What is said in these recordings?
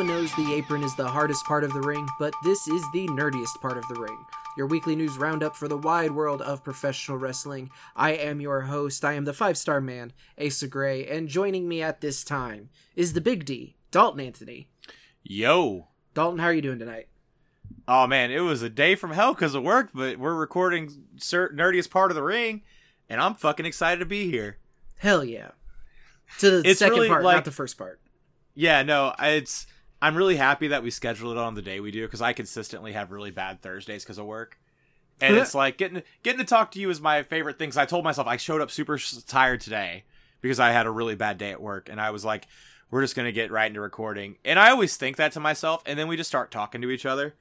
Everyone knows the apron is the hardest part of the ring, but this is the nerdiest part of the ring. Your weekly news roundup for the wide world of professional wrestling. I am your host. I am the five star man, Asa Gray, and joining me at this time is the Big D, Dalton Anthony. Yo. Dalton, how are you doing tonight? Oh man, it was a day from hell because of work, but we're recording cert- nerdiest part of the ring, and I'm fucking excited to be here. Hell yeah. To the It's second really, part, like- not the first part. Yeah, no, it's I'm really happy that we scheduled it on the day we do because I consistently have really bad Thursdays because of work, and it's like getting getting to talk to you is my favorite thing. 'cause I told myself I showed up super tired today because I had a really bad day at work, and I was like, we're just gonna get right into recording, and I always think that to myself, and then we just start talking to each other,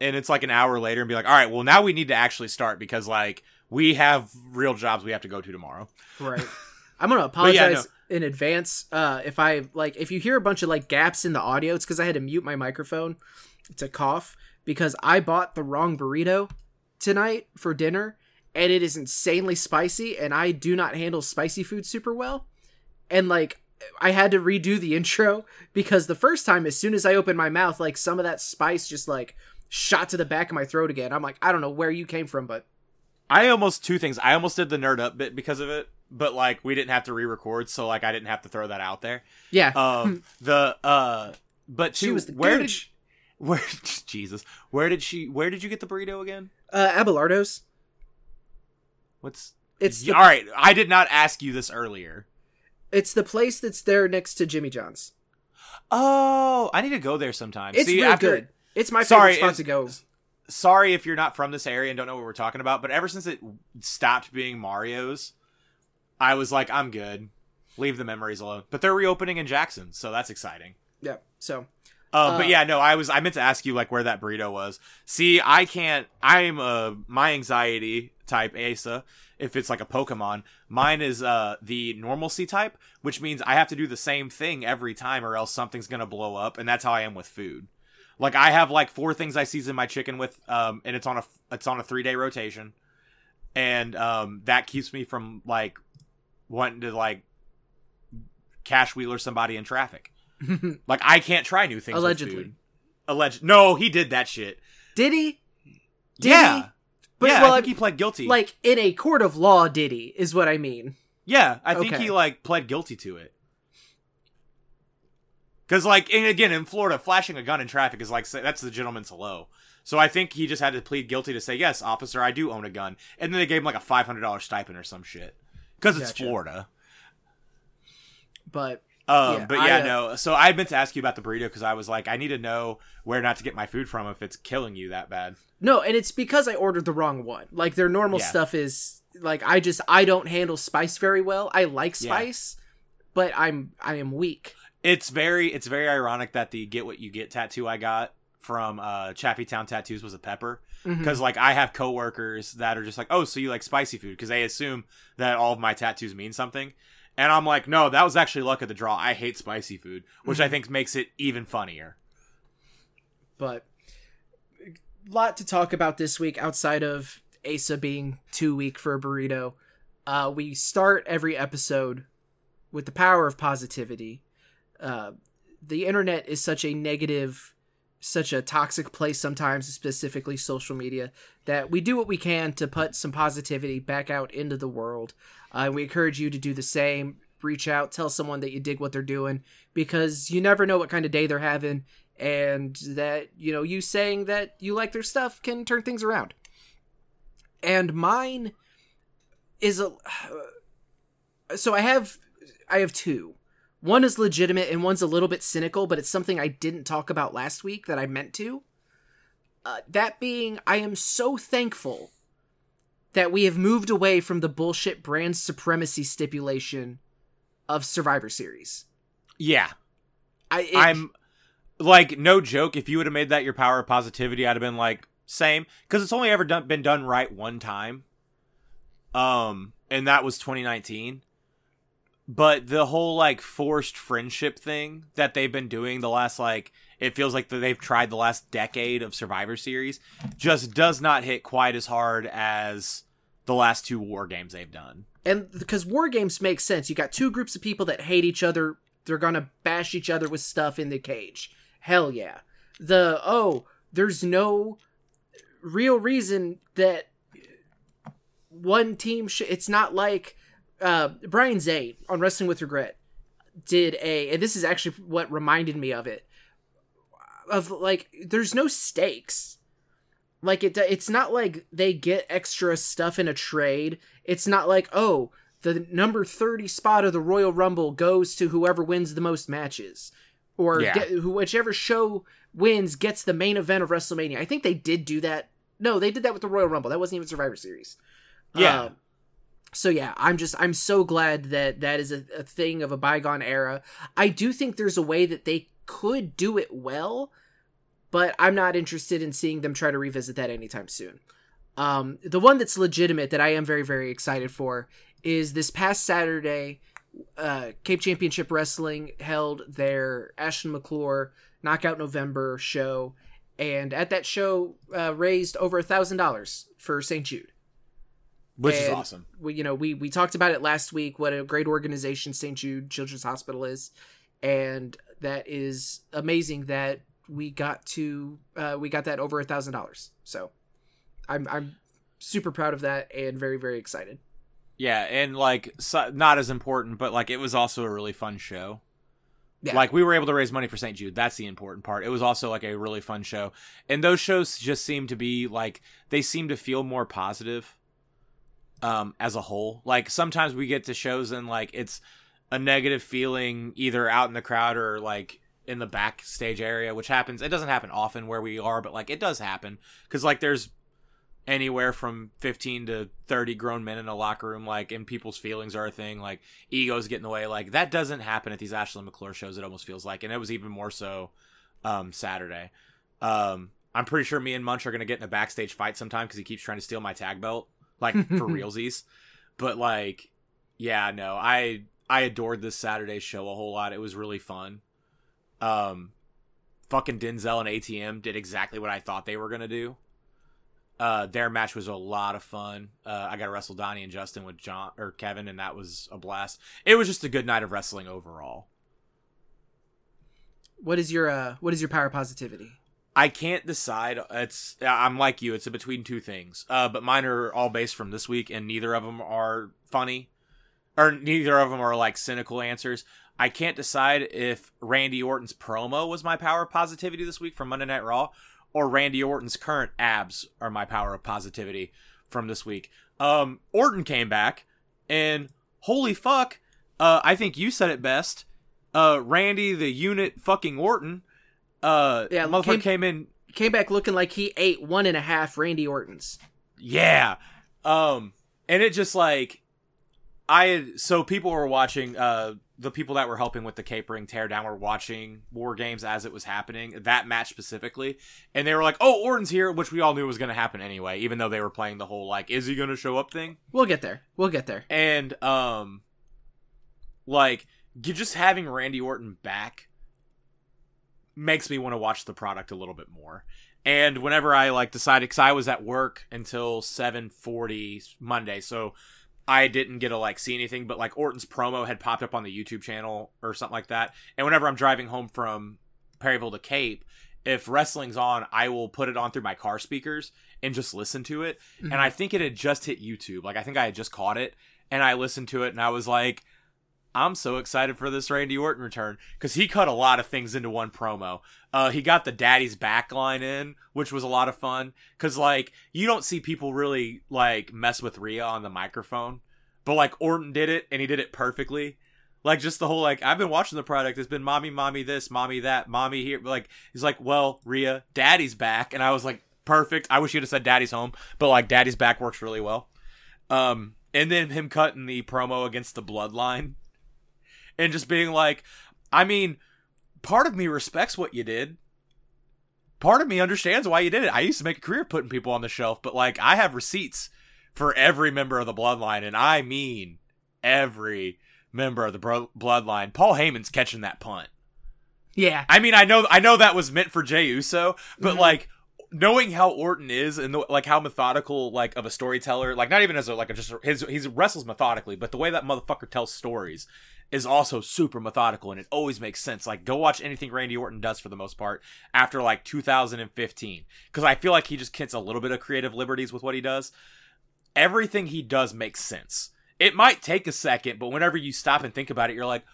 and it's like an hour later, and be like, all right, well now we need to actually start because like we have real jobs we have to go to tomorrow. Right. I'm gonna But yeah, apologize in advance. Uh, if I like, if you hear a bunch of like gaps in the audio, it's because I had to mute my microphone to cough because I bought the wrong burrito tonight for dinner, and it is insanely spicy, and I do not handle spicy food super well, and like. I had to redo the intro because the first time, as soon as I opened my mouth, like some of that spice just like shot to the back of my throat again. I'm like, I don't know where you came from, but I almost two things. I almost did the nerd up bit because of it, but like we didn't have to re-record, so like I didn't have to throw that out there. yeah, Um, the uh, but she two, was the where gooch. did she, where Jesus where did she where did you get the burrito again? uh, Abelardo's. What's It's the all right? I did not ask you this earlier. It's the place that's there next to Jimmy John's. Oh, I need to go there sometime. It's See, real after, good. It's my Sorry, favorite spot to go. Sorry if you're not from this area and don't know what we're talking about, but ever since it stopped being Mario's, I was like, I'm good. Leave the memories alone. But they're reopening in Jackson, so that's exciting. Yeah. So Uh, Uh, but yeah, no, I was I meant to ask you like where that burrito was. See, I can't. I'm uh my anxiety type Asa. If it's like a Pokemon, mine is uh the normalcy type, which means I have to do the same thing every time, or else something's gonna blow up, and that's how I am with food. Like I have like four things I season my chicken with, um, and it's on a it's on a three day rotation, and um that keeps me from like wanting to like cash wheeler somebody in traffic. Like I can't try new things. Allegedly. Alleged. No, he did that shit. did he? Did yeah. he? But, yeah, well, I think he pled guilty. Like in a court of law, did he? Is what I mean. yeah, I think Okay. he like pled guilty to it. Because like, and again, in Florida, flashing a gun in traffic is like that's the gentleman's hello. So I think he just had to plead guilty to say, "Yes, officer, I do own a gun," and then they gave him like a five hundred dollars stipend or some shit. Because it's Gotcha. Florida. But Um, Yeah, but I, yeah, uh, no. So I meant to ask you about the burrito because I was like, I need to know where not to get my food from if it's killing you that bad. no, and it's because I ordered the wrong one. Like their normal Yeah. stuff is like I just I don't handle spice very well. I like Yeah. spice, but I'm I am weak. It's very it's very ironic that the get what you get tattoo I got from uh Chaffee Town Tattoos was a pepper Mhm. because like I have coworkers that are just like oh so you like spicy food because they assume that all of my tattoos mean something and I'm like no that was actually luck of the draw I hate spicy food which I think makes it even funnier but a lot to talk about this week outside of Asa being too weak for a burrito. Uh, we start every episode with the power of positivity. Uh, the internet is such a negative, such a toxic place sometimes, specifically social media, that we do what we can to put some positivity back out into the world. Uh, we encourage you to do the same. Reach out, tell someone that you dig what they're doing, because you never know what kind of day they're having, and that you know you saying that you like their stuff can turn things around. And mine is a so I have I have two. One is legitimate and one's a little bit cynical, but it's something I didn't talk about last week that I meant to. Uh, that being, I am so thankful that we have moved away from the bullshit brand supremacy stipulation of Survivor Series. yeah I it, I'm like no joke. If you would have made that your power of positivity, I'd have been like same because it's only ever done, been done right one time. Um, and that was 2019. But the whole like forced friendship thing that they've been doing the last like it feels like they've tried the last decade of Survivor Series just does not hit quite as hard as the last two war games they've done. and because war games make sense you got two groups of people that hate each other they're gonna bash each other with stuff in the cage. Hell yeah. The oh, there's no real reason that one team sh- it's not like uh Brian Zane on Wrestling with Regret did a and this is actually what reminded me of it of like there's no stakes. Like it it's not like they get extra stuff in a trade. It's not like oh the number 30 spot of the royal rumble goes to whoever wins the most matches or Yeah. get, whichever show wins gets the main event of wrestlemania. I think they did do that. No they did that with the royal rumble. That wasn't even survivor series. Yeah. Um, so yeah i'm just i'm so glad that that is a, a thing of a bygone era. I do think there's a way that they could do it well but i'm not interested in seeing them try to revisit that anytime soon. Um the one that's legitimate that i am very very excited for is this past saturday uh cape championship wrestling held their ashton mcclure knockout november show and at that show uh, raised over a thousand dollars for st jude which is awesome. we you know we we talked about it last week what a great organization St. Jude Children's Hospital is and that is amazing that we got to uh, we got that over a thousand dollars so I'm I'm super proud of that and very very excited Yeah, and like so, not as important, but like it was also a really fun show. Yeah. Like we were able to raise money for St. Jude. That's the important part. It was also like a really fun show. And those shows just seem to be like they seem to feel more positive um as a whole. Like sometimes we get to shows and like it's a negative feeling either out in the crowd or like in the backstage area, which happens. It doesn't happen often where we are, but like it does happen cuz like there's anywhere from 15 to 30 grown men in a locker room like and people's feelings are a thing like egos get in the way like that doesn't happen at these ashley mcclure shows it almost feels like and it was even more so um saturday um i'm pretty sure me and munch are gonna get in a backstage fight sometime because he keeps trying to steal my tag belt like for realsies but like yeah no i i adored this saturday show a whole lot it was really fun um fucking denzel and atm did exactly what i thought they were gonna do uh, their match was a lot of fun. Uh, I got to wrestle Donnie and Justin with John or Kevin, and that was a blast. It was just a good night of wrestling overall. what is your uh what is your power positivity I can't decide. It's I'm like you. It's a between two things. Uh, but mine are all based from this week, and neither of them are funny, or neither of them are like cynical answers. I can't decide if Randy Orton's promo was my power of positivity this week from Monday Night Raw, or Randy Orton's current abs are my power of positivity from this week. Um, Orton came back, and holy fuck, uh, I think you said it best. Uh, Randy the unit fucking Orton. Uh, Yeah, motherfucker came- came in came back looking like he ate one and a half Randy Ortons Yeah. Um and it just like I so people were watching uh the people that were helping with the capering teardown were watching War Games as it was happening, that match specifically, and they were like, "Oh, Orton's here," which we all knew was going to happen anyway, even though they were playing the whole like, "Is he going to show up?" thing. we'll get there we'll get there And um like you just having Randy Orton back makes me want to watch the product a little bit more. And whenever I like decided cuz I was at work until 7:40 Monday, so I didn't get to like see anything, but like Orton's promo had popped up on the YouTube channel or something like that. And whenever I'm driving home from Perryville to Cape, if wrestling's on, I will put it on through my car speakers and just listen to it. Mhm. And I think it had just hit YouTube. Like I think I had just caught it and I listened to it and I was like, I'm so excited for this Randy Orton return because he cut a lot of things into one promo. Uh, he got the daddy's back line in, which was a lot of fun because like you don't see people really like mess with Rhea on the microphone, but like Orton did it and he did it perfectly. Like just the whole like I've been watching the product. It's been mommy, mommy this, mommy that, mommy here. Like he's like, well, Rhea, daddy's back, and I was like, perfect. I wish you'd have said daddy's home, but like daddy's back works really well. Um, and then him cutting the promo against the bloodline and just being like, I mean, part of me respects what you did. Part of me understands why you did it. I used to make a career putting people on the shelf, but like I have receipts for every member of the bloodline, and I mean every member of the bro- bloodline. Paul Heyman's catching that punt. yeah I mean, I know, I know that was meant for Jey Uso, but Mhm. like knowing how Orton is and the, like how methodical, like of a storyteller, like not even as a like a just his he wrestles methodically, but the way that motherfucker tells stories is also super methodical and it always makes sense. Like go watch anything Randy Orton does for the most part after like 2015 cuz I feel like he just gets a little bit of creative liberties with what he does. Everything he does makes sense. It might take a second, but whenever you stop and think about it, you're like,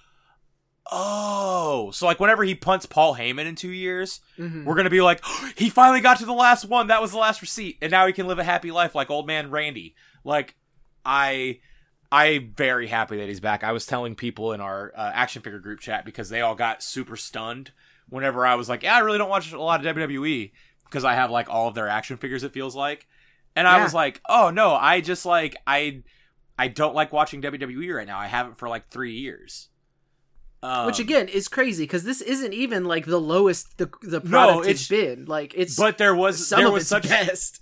"Oh." So like whenever he punts Paul Heyman in 2 years, Mhm. we're going to be like, "He finally got to the last one. That was the last receipt and now he can live a happy life like old man Randy." Like I I'm very happy that he's back. I was telling people in our uh, action figure group chat because they all got super stunned whenever I was like, "Yeah, I really don't watch a lot of WWE because I have like all of their action figures." It feels like, and I was like, "Oh no, I just like I I don't like watching WWE right now. I haven't for like three years." Um, Which again is crazy because this isn't even like the lowest the the No, product it's- has been. Like it's but there was some there was such best.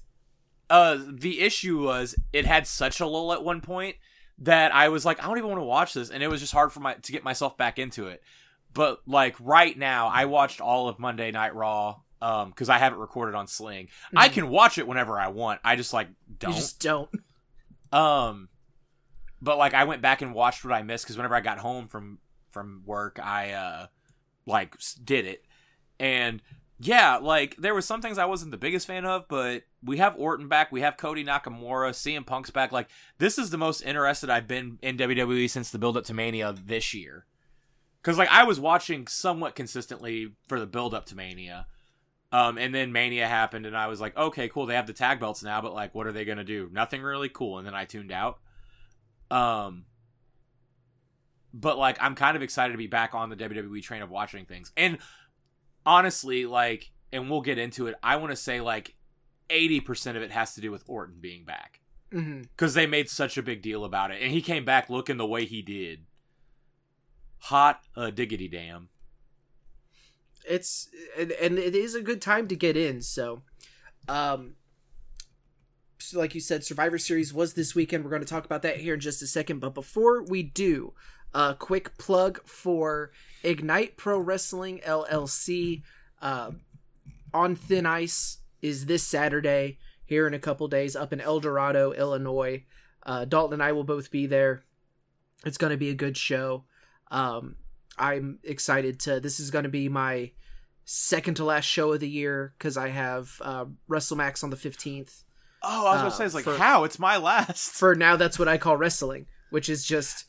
uh the issue was it had such a lull at one point that I was like I don't even want to watch this and it was just hard for my to get myself back into it. But like right now I watched all of Monday Night Raw um cuz I have it recorded on Sling. I Mhm. can watch it whenever I want. I just like don't. You just don't. Um but like I went back and watched what I missed cuz whenever I got home from from work I uh like did it. And yeah, like there was some things I wasn't the biggest fan of, but we have Orton back, we have Cody Nakamura, CM Punk's back. Like this is the most interested I've been in WWE since the build up to Mania this year. Cuz like I was watching somewhat consistently for the build up to Mania. Um and then Mania happened and I was like, "Okay, cool, they have the tag belts now, but like what are they going to do? Nothing really cool." And then I tuned out. Um but like I'm kind of excited to be back on the WWE train of watching things. And honestly, like, and we'll get into it. I want to say like 80% of it has to do with Orton being back because they made such a big deal about it, and he came back looking the way he did. Hot uh, diggity damn. It's and, and it is a good time to get in. So, um, so like you said, Survivor Series was this weekend. We're going to talk about that here in just a second. But before we do, a quick plug for Ignite Pro Wrestling LLC. Uh, on Thin Ice is this Saturday here in a couple days up in Eldorado, Illinois. Uh, Dalton and I will both be there. It's going to be a good show. Um, I'm excited to. This is going to be my second to last show of the year because I have uh, WrestleMax on the 15th. Oh, I was Uh, gonna say, it's like for- how? It's my last. For now, that's what I call wrestling, which is just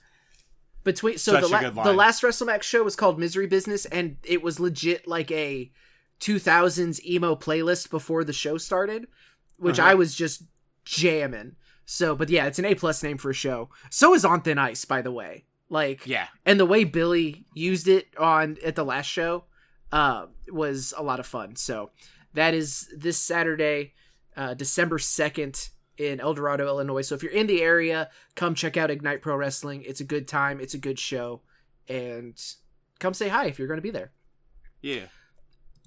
between. So Such the a la- the last WrestleMax show was called Misery Business, and it was legit like a 2000s emo playlist before the show started, which Uh-huh. I was just jamming. So, but yeah, it's an A plus name for a show. So is On Thin Ice, by the way. Like, Yeah, and the way Billy used it on at the last show uh, was a lot of fun. So that is this Saturday, uh, December second in Eldorado, Illinois. So if you're in the area, come check out Ignite Pro Wrestling. It's a good time. It's a good show, and come say hi if you're going to be there. yeah.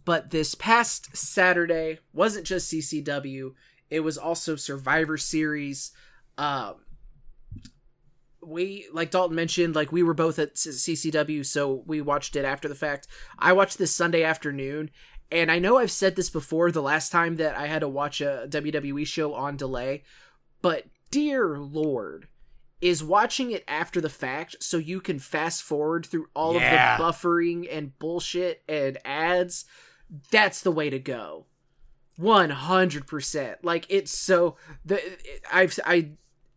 But this past Saturday wasn't just CCW; it was also Survivor Series. Um, we, like Dalton mentioned, like we were both at CCW, so we watched it after the fact. I watched this Sunday afternoon, and I know I've said this before. The last time that I had to watch a WWE show on delay, but dear lord. Is watching it after the fact so you can fast forward through all Yeah. of the buffering and bullshit and ads that's the way to go 100% like it's so the i've i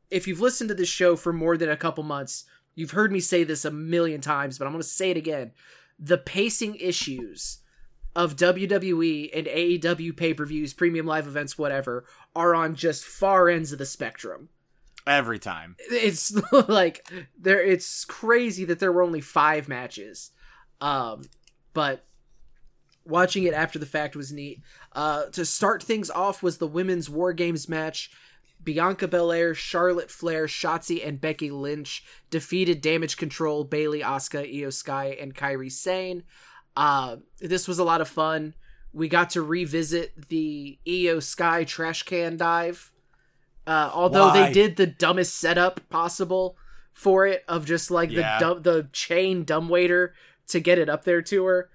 if you've listened to this show for more than a couple months you've heard me say this a million times but i'm going to say it again the pacing issues of WWE and AEW pay-per-views, premium live events, whatever, are on just far ends of the spectrum Every time. it's like there it's crazy that there were only five matches um but watching it after the fact was neat uh to start things off was the women's war games match Bianca Belair, Charlotte Flair, Shotzi, and Becky Lynch defeated Damage Control, Bayley, Asuka, IYO SKY, and Kairi Sane. Uh, this was a lot of fun. We got to revisit the IYO SKY trash can dive. Uh, although Why? they did the dumbest setup possible for it of just like Yeah. the dumb, the chain dumbwaiter to get it up there to her.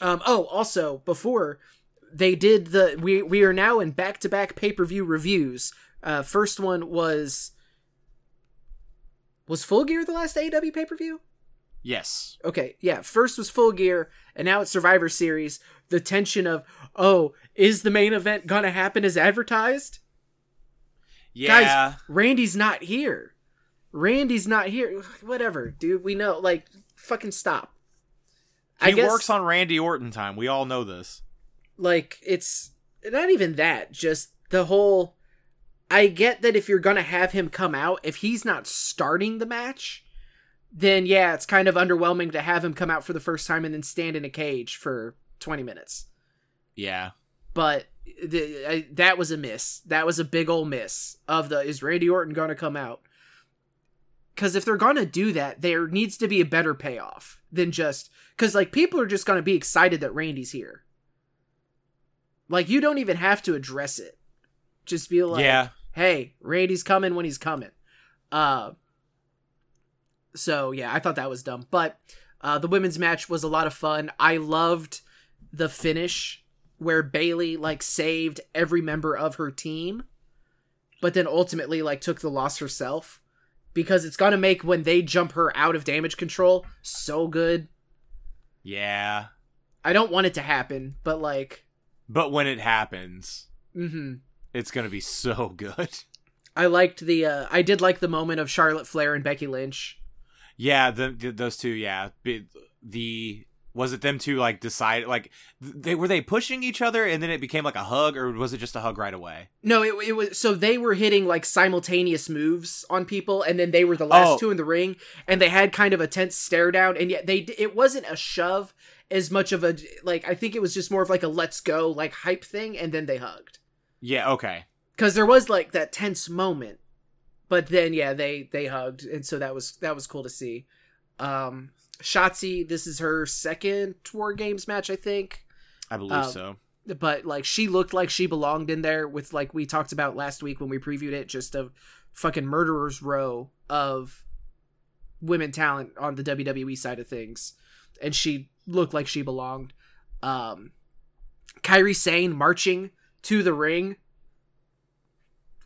Um, oh, also before they did the we we are now in back to back pay per view reviews. Uh, first one was Was Full Gear the last AEW pay per view? Yes. Okay, yeah. First was Full Gear, and now it's Survivor Series. The tension of, oh, is the main event gonna happen as advertised? Yeah. Guys, Randy's not here. Randy's not here. Whatever, dude. We know. Like, fucking stop. he I guess, works on Randy Orton time. We all know this. like it's not even that. Just the whole. I get that if you're gonna have him come out, if he's not starting the match, then yeah, it's kind of underwhelming to have him come out for the first time and then stand in a cage for 20 minutes. Yeah. but the, I, that was a miss. That was a big old miss of the is Randy Orton going to come out? Because if they're going to do that, there needs to be a better payoff than just because like people are just going to be excited that Randy's here. Like you don't even have to address it. Just be like, yeah. hey, Randy's coming when he's coming. Uh so yeah, I thought that was dumb. But uh the women's match was a lot of fun. I loved the finish where Bayley like saved every member of her team, but then ultimately like took the loss herself. Because it's gonna make when they jump her out of damage control so good. Yeah. I don't want it to happen, but like But when it happens, mm-hmm. it's gonna be so good. I liked the uh I did like the moment of Charlotte Flair and Becky Lynch. Yeah, the, the those two. Yeah, Be- the was it them two like decide like they were they pushing each other and then it became like a hug or was it just a hug right away? No, it, it was so they were hitting like simultaneous moves on people, and then they were the last Oh. two in the ring, and they had kind of a tense stare down, and yet they it wasn't a shove as much of a like I think it was just more of like a let's go like hype thing, and then they hugged Yeah. Okay. because there was like that tense moment, but then yeah they they hugged, and so that was that was cool to see. Um, Shotzi, this is her second War Games match, I think I believe Um, so. but like she looked like she belonged in there with like we talked about last week when we previewed it just a fucking murderer's row of women talent on the WWE side of things and she looked like she belonged um Kairi Sane marching to the ring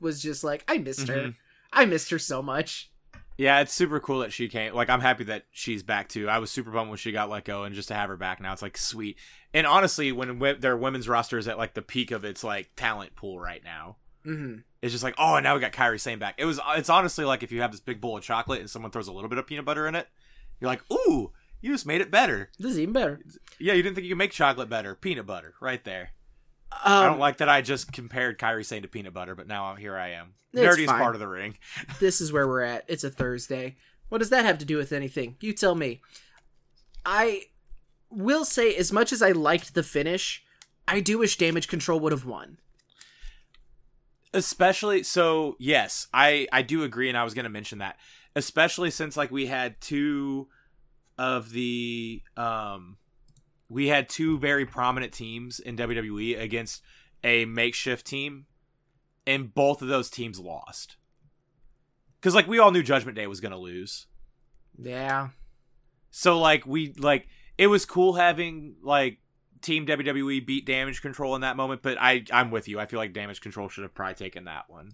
was just like I missed her Mhm. I missed her so much Yeah, it's super cool that she came. Like, I'm happy that she's back too. I was super bummed when she got let go, and just to have her back now, it's like sweet. And honestly, when w- their women's roster is at like the peak of its like talent pool right now, mhm it's just like, oh, and now we got Kairi Sane back. It was. It's honestly like if you have this big bowl of chocolate and someone throws a little bit of peanut butter in it, you're like, ooh, you just made it better. this is even better Yeah, you didn't think you could make chocolate better. Peanut butter, right there. Um, I don't like that I just compared Kairi Sane to peanut butter, but now here I am. It's Nerdiest fine. part of the ring. this is where we're at. It's a Thursday. What does that have to do with anything? You tell me. I will say, as much as I liked the finish, I do wish Damage Control would have won. especially so yes i i do agree and i was going to mention that especially since like we had two of the um we had two very prominent teams in wwe against a makeshift team and both of those teams lost because like we all knew judgment day was going to lose Yeah. so like we like it was cool having like team WWE beat damage control in that moment, but I I'm with you. I feel like damage control should have probably taken that one.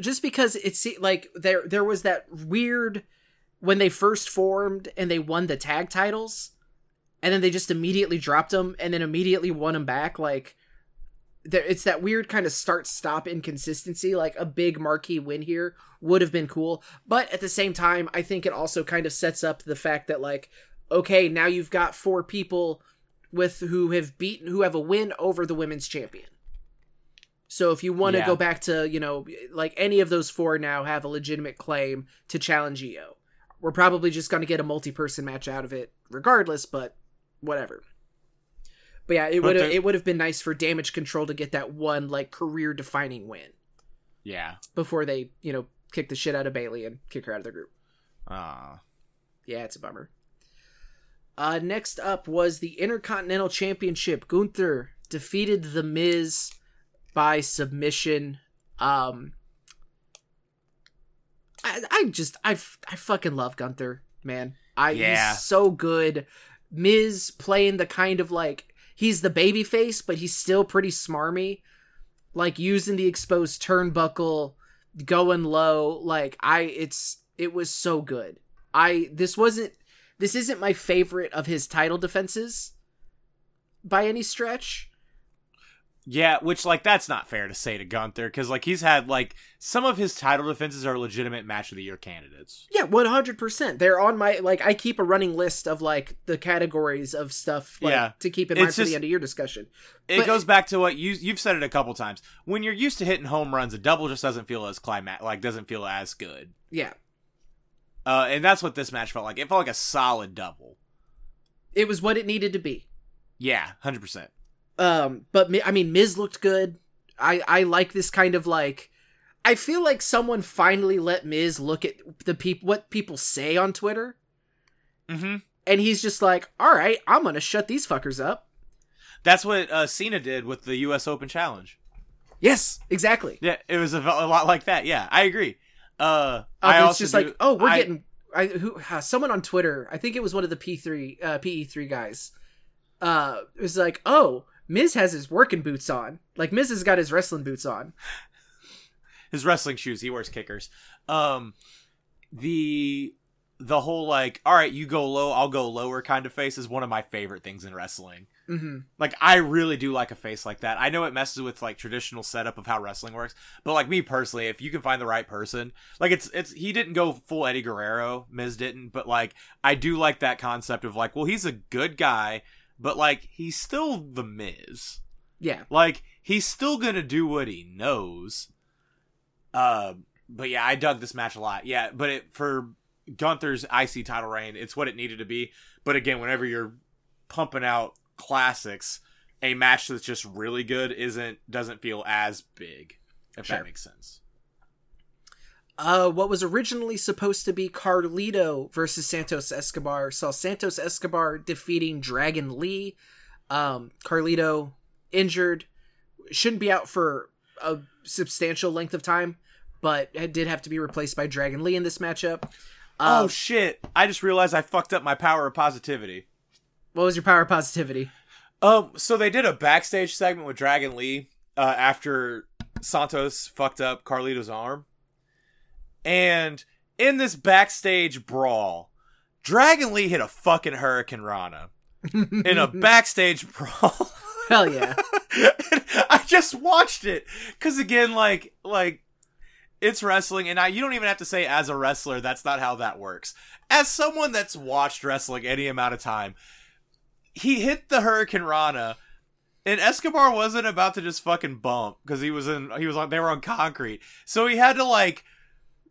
Just because it se- like there there was that weird when they first formed and they won the tag titles, and then they just immediately dropped them and then immediately won them back. Like there, it's that weird kind of start stop inconsistency. Like a big marquee win here would have been cool, but at the same time, I think it also kind of sets up the fact that like okay, now you've got four people with who have beaten who have a win over the women's champion. So if you want to Yeah. go back to, you know, like any of those four now have a legitimate claim to challenge IYO. We're probably just going to get a multi-person match out of it regardless, but whatever. But yeah, it would have it would have been nice for Damage Control to get that one like career defining win Yeah. before they, you know, kick the shit out of Bayley and kick her out of the group. Uh Yeah, it's a bummer. Uh, next up was the Intercontinental Championship. Gunther defeated The Miz by submission. Um, I, I just, I, I fucking love Gunther, man. I, Yeah. he's so good. Miz playing the kind of like, he's the baby face, but he's still pretty smarmy. Like using the exposed turnbuckle, going low. Like I, it's it was so good. I this wasn't this isn't my favorite of his title defenses by any stretch. Yeah, which like that's not fair to say to Gunther because like he's had like some of his title defenses are legitimate match of the year candidates. Yeah, one hundred percent. They're on my like. I keep a running list of like the categories of stuff. Like, Yeah. to keep in It's mind for just- the end of your discussion. It But- goes back to what you you've said it a couple times. When you're used to hitting home runs, a double just doesn't feel as climax like doesn't feel as good. Yeah, Uh, and that's what this match felt like. It felt like a solid double. it was what it needed to be. Yeah, hundred percent. Um, but I mean, Miz looked good. I I like this kind of like. I feel like someone finally let Miz look at the people what people say on Twitter, Mm-hmm. and he's just like, "All right, I'm gonna shut these fuckers up." That's what uh, Cena did with the U.S. Open Challenge. Yes, exactly. Yeah, it was a, a lot like that. Yeah, I agree. Uh, I it's also just do- like, oh, we're I- getting. I who uh, someone on Twitter, I think it was one of the P three uh, PE three guys. Uh, it was like, oh, Miz has his working boots on. Like Miz has got his wrestling boots on. his wrestling shoes. He wears kickers. Um, the the whole like, all right, you go low, I'll go lower kind of face is one of my favorite things in wrestling. hmm Like, I really do like a face like that. I know it messes with like traditional setup of how wrestling works, but like me personally, if you can find the right person, like it's it's he didn't go full Eddie Guerrero, Miz didn't, but like I do like that concept of like, well, he's a good guy, but like he's still the Miz. Yeah, Like he's still gonna do what he knows. Uh, but yeah, I dug this match a lot. Yeah, but it for Gunther's IC title reign, it's what it needed to be. But again, whenever you're pumping out classics, a match that's just really good isn't doesn't feel as big. If Sure. that makes sense. Uh, what was originally supposed to be Carlito versus Santos Escobar saw Santos Escobar defeating Dragon Lee. Um, Carlito injured, shouldn't be out for a substantial length of time, but it did have to be replaced by Dragon Lee in this matchup. oh Um, shit! I just realized I fucked up my power of positivity. what was your power of positivity? Um, so they did a backstage segment with Dragon Lee uh, after Santos fucked up Carlito's arm, and in this backstage brawl, Dragon Lee hit a fucking hurricanrana in a backstage brawl. Hell yeah. I just watched it because again, like like it's wrestling, and I you don't even have to say as a wrestler. That's not how that works. As someone that's watched wrestling any amount of time, he hit the hurricanrana, and Escobar wasn't about to just fucking bump because he was in he was on they were on concrete, so he had to like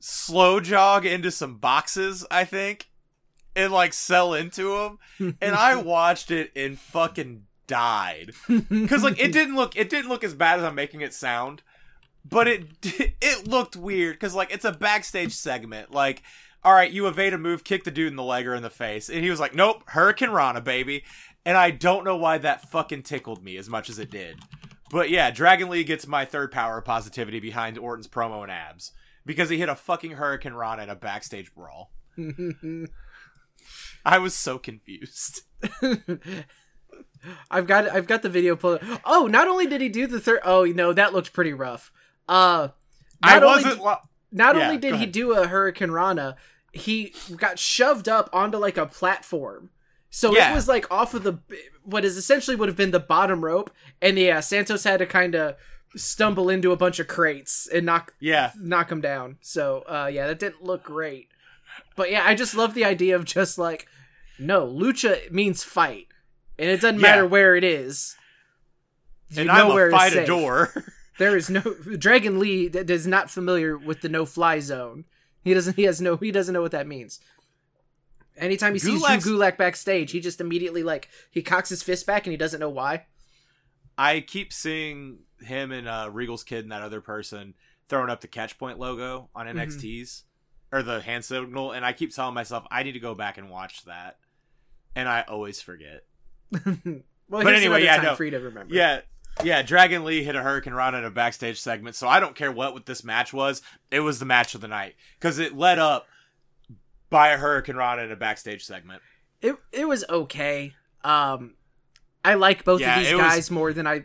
slow jog into some boxes, I think, and like sell into them. And I watched it and fucking died because like it didn't look it didn't look as bad as I'm making it sound, but it it looked weird because like it's a backstage segment. Like, all right, you evade a move, kick the dude in the leg or in the face, and he was like, "Nope, hurricanrana, baby." And I don't know why that fucking tickled me as much as it did. But yeah, Dragon Lee gets my third power of positivity behind Orton's promo and abs because he hit a fucking hurricanrana in a backstage brawl. I was so confused. I've got I've got the video pulled. Oh, not only did he do the third. Oh no, that looked pretty rough. Uh, I not only wasn't. lo- not Yeah, only did he do a hurricanrana, he got shoved up onto like a platform. So Yeah. it was like off of the what is essentially would have been the bottom rope, and yeah, Santos had to kind of stumble into a bunch of crates and knock yeah, knock them down. So uh, yeah, that didn't look great. But yeah, I just love the idea of just like, no, lucha means fight, and it doesn't Yeah. matter where it is. You and know I'm where a fight safe. adore. There is no Dragon Lee that is not familiar with the no fly zone. He doesn't. He has no. He doesn't know what that means. Anytime he sees Gulak's- Drew Gulak backstage, he just immediately like he cocks his fist back and he doesn't know why. I keep seeing him and uh, Regal's kid and that other person throwing up the catch point logo on Mm-hmm. NXT's or the hand signal, and I keep telling myself I need to go back and watch that, and I always forget. well, But anyway, yeah, time no. you to remember. Yeah, yeah. Dragon Lee hit a hurricanrana in a backstage segment, so I don't care what what this match was. It was the match of the night because it led up by a hurricanrana in a backstage segment. it it was okay. Um, I like both Yeah, of these it was- guys more than I.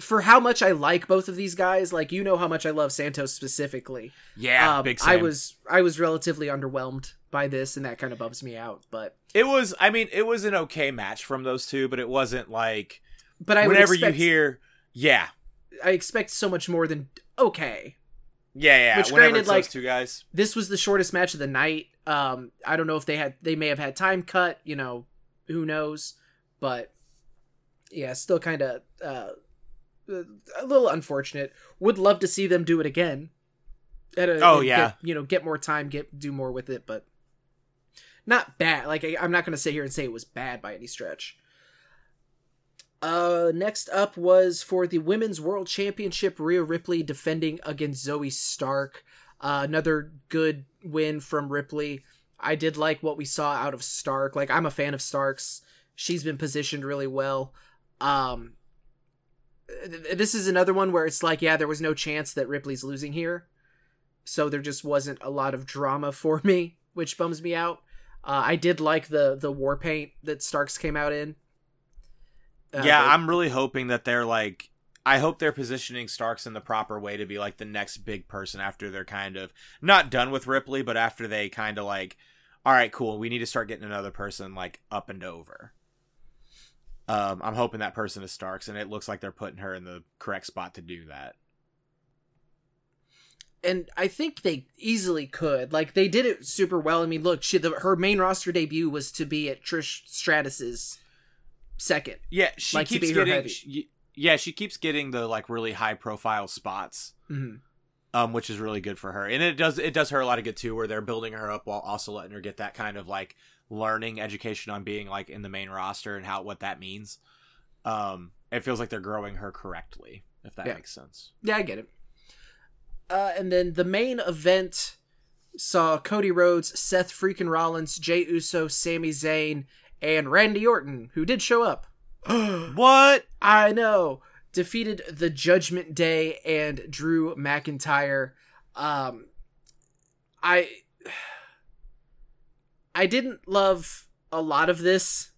for how much I like both of these guys, like you know how much I love Santos specifically. Yeah, Um, big. I was I was relatively underwhelmed by this, and that kind of bums me out. But It was. I mean, it was an okay match from those two, but it wasn't like but I whenever expect, you hear, yeah, I expect so much more than okay. yeah, yeah. Which whenever granted, it's like- two guys. This was the shortest match of the night. Um, I don't know if they had they may have had time cut. You know, who knows? But yeah, still kind of uh, a little unfortunate. Would love to see them do it again. At a, Oh, yeah. get, you know, get more time, get do more with it, but not bad. Like I, I'm not going to sit here and say it was bad by any stretch. Uh, next up was for the Women's World Championship, Rhea Ripley defending against Zoey Stark. Uh, another good win from Ripley. I did like what we saw out of Stark. Like I'm a fan of Stark's. She's been positioned really well. Um, this is another one where it's like, yeah, there was no chance that Ripley's losing here, so there just wasn't a lot of drama for me, which bums me out. Uh, I did like the the war paint that Starks came out in. Uh, yeah, but- I'm really hoping that they're like. I hope they're positioning Starks in the proper way to be like the next big person after they're kind of not done with Ripley, but after they kind of like, all right, cool, we need to start getting another person like up and over. Um, I'm hoping that person is Starks, and it looks like they're putting her in the correct spot to do that. and I think they easily could. Like they did it super well. I mean, look, she the, her main roster debut was to be at Trish Stratus's second. Yeah, she Like keeps getting. she- yeah, she keeps getting the like really high profile spots. hmm um, which is really good for her. And it does it does her a lot of good too, where they're building her up while also letting her get that kind of like learning education on being like in the main roster and how what that means. Um, it feels like they're growing her correctly, if that Yeah. makes sense. Yeah, I get it. Uh, and then the main event saw Cody Rhodes, Seth freaking Rollins, Jey Uso, Sami Zayn, and Randy Orton, who did show up. What? I know. Defeated the Judgment Day and Drew McIntyre. Um, I I didn't love a lot of this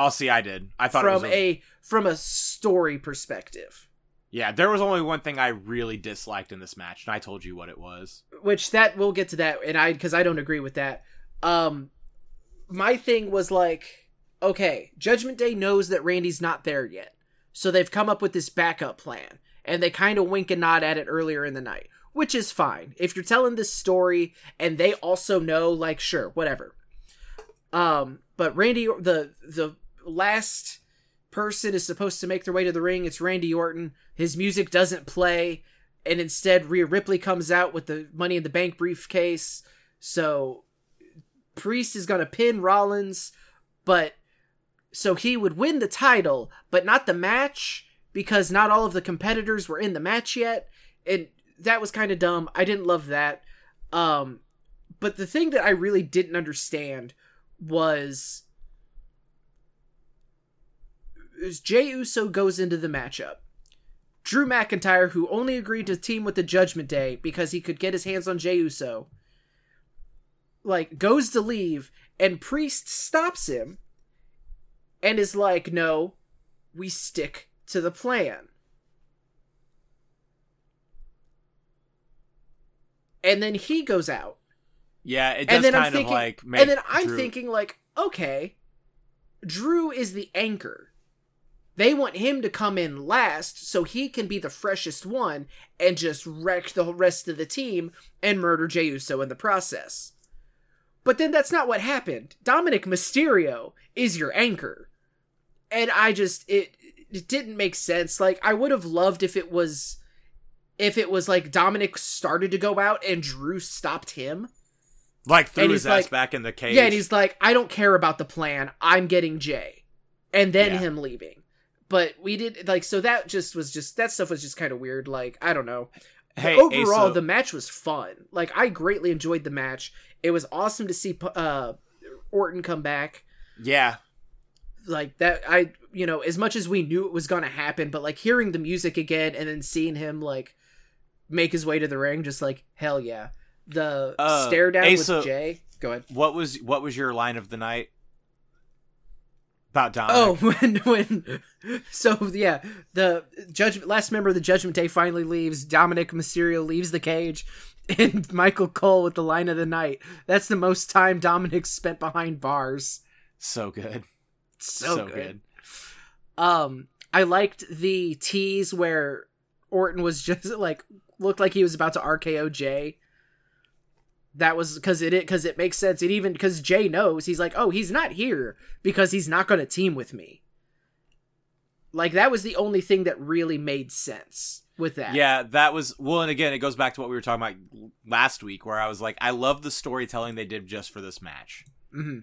I'll see. I did. I thought it from was a from a story perspective. yeah. There was only one thing I really disliked in this match, and I told you what it was. Which that we'll get to that, and I because I don't agree with that. Um, my thing was like, okay, Judgment Day knows that Randy's not there yet, so they've come up with this backup plan, and they kind of wink and nod at it earlier in the night, which is fine if you're telling this story, and they also know, like, sure, whatever. Um, but Randy, the the last person is supposed to make their way to the ring. It's Randy Orton. His music doesn't play, and instead Rhea Ripley comes out with the Money in the Bank briefcase. So Priest is gonna pin Rollins, but so he would win the title, but not the match because not all of the competitors were in the match yet, and that was kind of dumb. I didn't love that. Um, but the thing that I really didn't understand was is Jey Uso goes into the matchup. Drew McIntyre, who only agreed to team with the Judgment Day because he could get his hands on Jey Uso, like goes to leave, and Priest stops him and is like, "No, we stick to the plan." And then he goes out Yeah, it does and then I'm kind thinking, of like make. and then I'm Drew- thinking like, okay, Drew is the anchor. They want him to come in last so he can be the freshest one and just wreck the rest of the team and murder Jey Uso in the process. But then that's not what happened. Dominic Mysterio is your anchor. And I just it it didn't make sense. Like I would have loved if it was if it was like Dominic started to go out and Drew stopped him. Like threw and his ass like- back in the cage. Yeah, and he's like, I don't care about the plan. I'm getting Jey. And then Yeah. him leaving. But we did like so that just was just that stuff was just kind of weird. Like, I don't know. hey, Overall, the match was fun. Like I greatly enjoyed the match. It was awesome to see uh Orton come back. yeah, Like that I you know, as much as we knew it was gonna happen, but like hearing the music again and then seeing him like make his way to the ring, just like hell yeah. The Uh, stare down Asa- with Jey. Go ahead. what was what was your line of the night? about Dominic. Oh, when when so yeah, the judgment last member of the Judgment Day finally leaves. Dominic Mysterio leaves the cage, and Michael Cole with the line of the night. That's the most time Dominic spent behind bars. so good, So, so, good. good. Um, I liked the tease where Orton was just like looked like he was about to RKO Jey. That was because it because it makes sense. It even because Jey knows he's like, oh, he's not here because he's not going to team with me. Like that was the only thing that really made sense with that. Yeah, that was well, and again, it goes back to what we were talking about last week, where I was like, I love the storytelling they did just for this match. hmm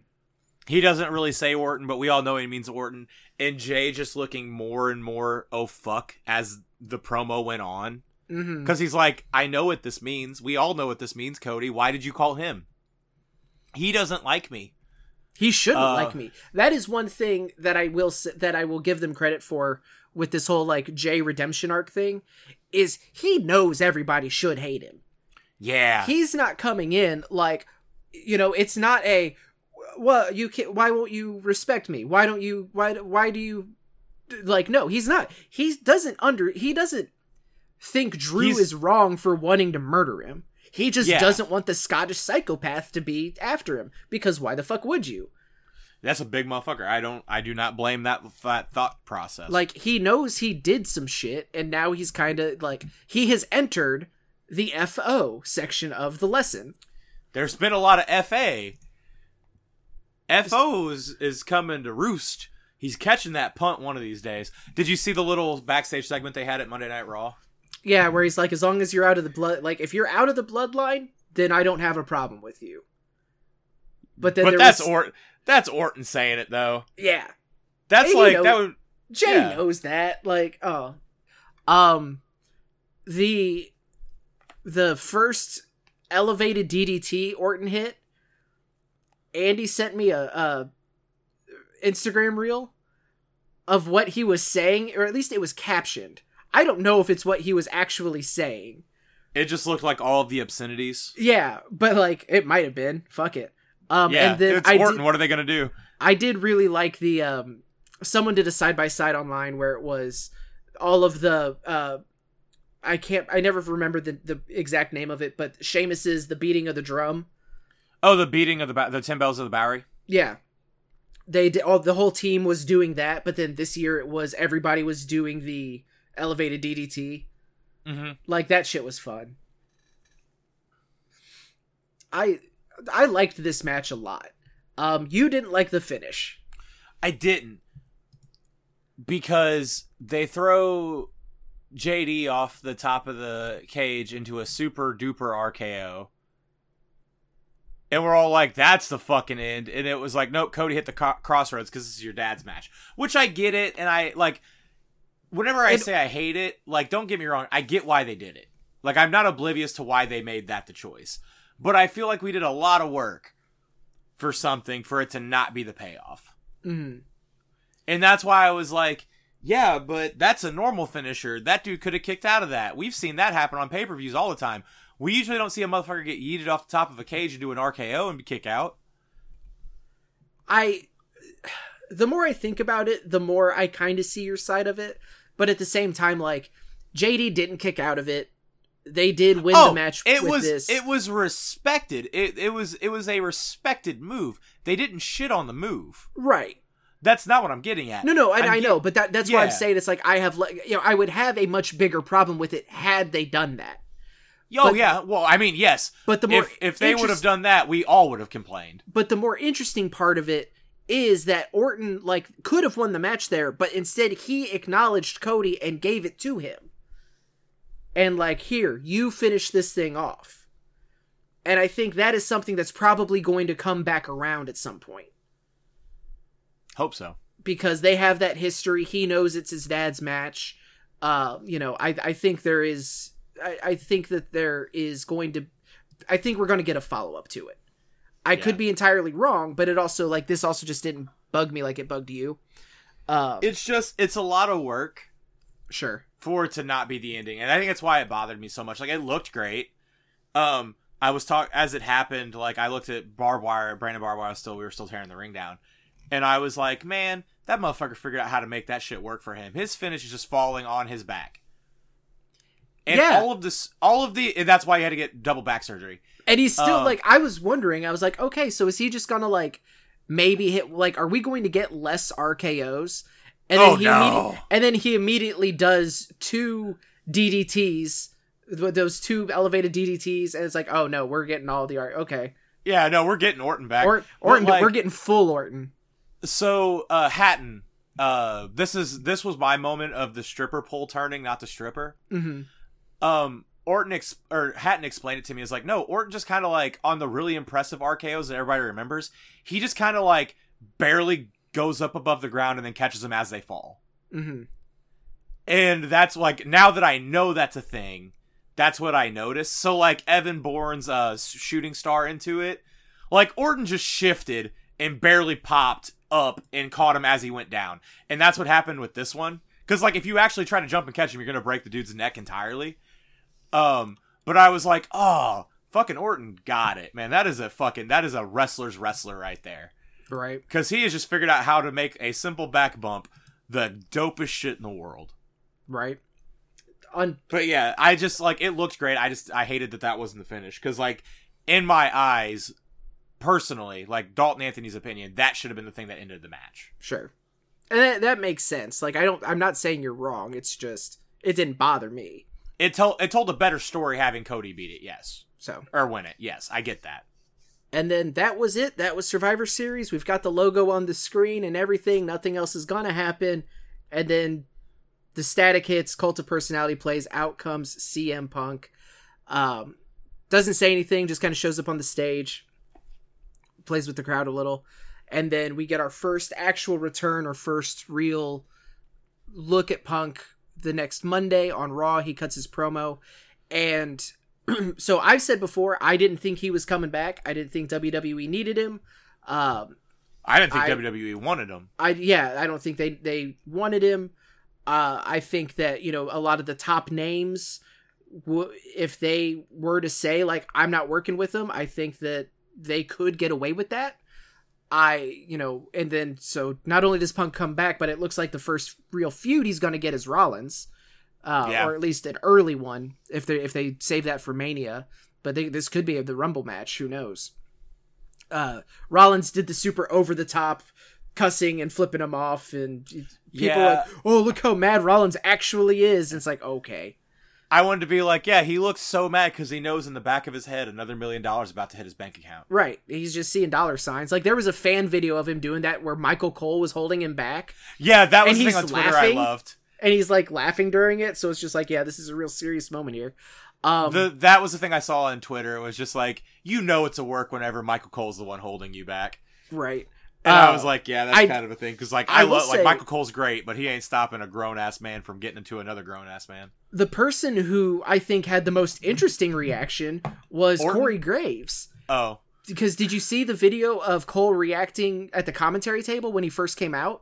He doesn't really say Orton, but we all know he means Orton. And Jey just looking more and more oh fuck as the promo went on. Hmm Because he's like, I know what this means. We all know what this means, Cody. Why did you call him? He doesn't like me. He shouldn't Uh, like me. That is one thing that I will that I will give them credit for with this whole like Jey redemption arc thing is he knows everybody should hate him. Yeah. He's not coming in like you know, it's not a well, you can't, why won't you respect me? Why don't you why why do you like no, he's not. He doesn't under he doesn't think Drew He's- is wrong for wanting to murder him. He just Yeah. doesn't want the Scottish psychopath to be after him because why the fuck would you? That's a big motherfucker. I don't. I do not blame that, that thought process. Like he knows he did some shit, and now he's kind of like he has entered the FO section of the lesson. there's been a lot of FA. FO is, is coming to roost. He's catching that punt one of these days. Did you see the little backstage segment they had at Monday Night Raw? Yeah, where he's like, as long as you're out of the blood, like if you're out of the bloodline, then I don't have a problem with you. But then but that's was, Orton. That's Orton saying it though. yeah, That's you like know- that would. Jey Yeah. knows that. Like, oh, um, the the first elevated DDT Orton hit. Andy sent me a, a Instagram reel of what he was saying, or at least it was captioned. I don't know if it's what he was actually saying. It just looked like all of the obscenities. Yeah, but like it might have been. Fuck it. Um, yeah, and then it's I did, What are they gonna do? I did really like the um someone did a side by side online where it was all of the uh I can't I never remember the the exact name of it, but Sheamus's the beating of the drum. Oh, the beating of the the ten bells of the Bowery. Yeah. They did all the whole team was doing that, but then this year it was everybody was doing the elevated DDT. Mm-hmm. Like that shit was fun. I I liked this match a lot. Um you didn't like the finish. I didn't because they throw JD off the top of the cage into a super duper RKO. And we're all like, that's the fucking end. And it was like, nope, Cody hit the co- Cross Rhodes because this is your dad's match. Which I get it. And I, like, whenever I And- say I hate it, like, don't get me wrong, I get why they did it. Like, I'm not oblivious to why they made that the choice. But I feel like we did a lot of work for something for it to not be the payoff. Mhm. And that's why I was like, yeah, but that's a normal finisher. That dude could have kicked out of that. We've seen that happen on pay per views all the time. We usually don't see a motherfucker get yeeted off the top of a cage and do an RKO and kick out. I the more I think about it, the more I kind of see your side of it. But at the same time, like JD didn't kick out of it. They did win the oh, match Oh, it with was this. it was respected. It it was it was a respected move. They didn't shit on the move. right. That's not what I'm getting at. No, no, I get- know, but that that's why I'm saying it's like I have like you know I would have a much bigger problem with it had they done that. Oh but- yeah. Well, I mean, yes. But the more if if they would have done that, we all would have complained. but the more interesting part of it is that Orton like could have won the match there, but instead he acknowledged Cody and gave it to him. And like, here, you finish this thing off. And I think that is something that's probably going to come back around at some point Hope so. because they have that history. He knows it's his dad's match. Uh, you know, I I think there is I, I think that there is going to I think we're going to get a follow up to it. I Yeah. could be entirely wrong, but it also like this also just didn't bug me like it bugged you. Uh, It's just it's a lot of work. sure. for it to not be the ending. And I think that's why it bothered me so much. Like it looked great. Um I was talk as it happened, like I looked at barbed wire, Brandon barbed wire still we were still tearing the ring down. and I was like, man, that motherfucker figured out how to make that shit work for him. His finish is just falling on his back. And Yeah. all of this, all of the, and that's why he had to get double back surgery. And he's still Uh, like, I was wondering, I was like, okay, so is he just gonna like maybe hit like, are we going to get less RKO's? And then Oh, he no. and then he immediately does two DDTs, those two elevated DDTs, and it's like, oh no, we're getting all the RKO, Yeah, no, we're getting Orton back. or- Orton, like, we're getting full Orton. so uh Hatton, uh, this is this was my moment of the stripper pole turning, not the stripper. hmm um Orton ex- or Hatton explained it to me. As like no Orton just kind of like on the really impressive RKO's that everybody remembers he just kind of like barely goes up above the ground and then catches them as they fall. Hmm and that's like now that I know that's a thing that's what I noticed. So like Evan Bourne's uh shooting star into it like Orton just shifted and barely popped up and caught him as he went down. And that's what happened with this one. Because like if you actually try to jump and catch him you're gonna break the dude's neck entirely um, but I was like, oh, fucking Orton got it, man. That is a fucking that is a wrestler's wrestler right there. Right. Because he has just figured out how to make a simple back bump the dopest shit in the world. Right. On But yeah, I just like it looked great. I just I hated that that wasn't the finish because like in my eyes, personally, like Dalton Anthony's opinion, that should have been the thing that ended the match. sure, and that, that makes sense. Like I don't, I'm not saying you're wrong. It's just it didn't bother me. It told it told a better story having Cody beat it. Yes, So or win it. Yes, I get that. And then that was it. That was Survivor Series. We've got the logo on the screen and everything. Nothing else is gonna happen. And then the static hits, Cult of Personality plays, out comes CM Punk. Um, doesn't say anything, just kind of shows up on the stage, plays with the crowd a little. And then we get our first actual return, or first real look at Punk the next Monday on Raw. He cuts his promo. And so I've said before, I didn't think he was coming back. I didn't think WWE needed him. Um, I didn't think I- WWE wanted him. I yeah, I don't think they they wanted him. Uh, I think that you know a lot of the top names, w- if they were to say like I'm not working with them, I think that they could get away with that. I you know, and then so not only does Punk come back, but it looks like the first real feud he's going to get is Rollins, uh, Yeah. or at least an early one if they if they save that for Mania. But they, this could be the Rumble match. Who knows? Uh, Rollins did the super over the top cussing and flipping him off, and people Yeah. are like, "Oh, look how mad Rollins actually is." And it's like, okay, I wanted to be like, yeah, he looks so mad because he knows in the back of his head another million dollars about to hit his bank account. right? He's just seeing dollar signs. Like there was a fan video of him doing that where Michael Cole was holding him back, Yeah, that was And the thing on Twitter laughing? I loved. and he's like laughing during it. So it's just like, yeah, this is a real serious moment here. Um, the that was the thing I saw on Twitter. It was just like you know it's a work whenever Michael Cole's the one holding you back, right. and I Uh, was like, yeah, that's I- kind of a thing because like I I, love like Michael Cole's great, but he ain't stopping a grown ass man from getting into another grown ass man. The person who I think had the most interesting reaction was Orton? Corey Graves. Oh, Because did you see the video of Cole reacting at the commentary table when he first came out?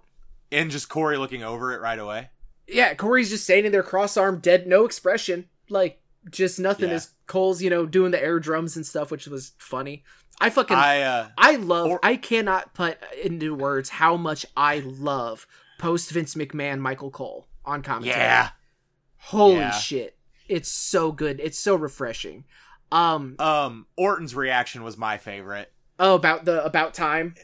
and just Corey looking over it right away. Yeah, Corey's just standing there cross-armed, dead, no expression, like just nothing. Yeah. As Cole's, you know, doing the air drums and stuff, which was funny. I fucking I, I uh love. Or- I cannot put into words how much I love post Vince McMahon Michael Cole on commentary. yeah. Holy Yeah. shit, it's so good. It's so refreshing. Um, Um, Orton's reaction was my favorite. oh about the about time.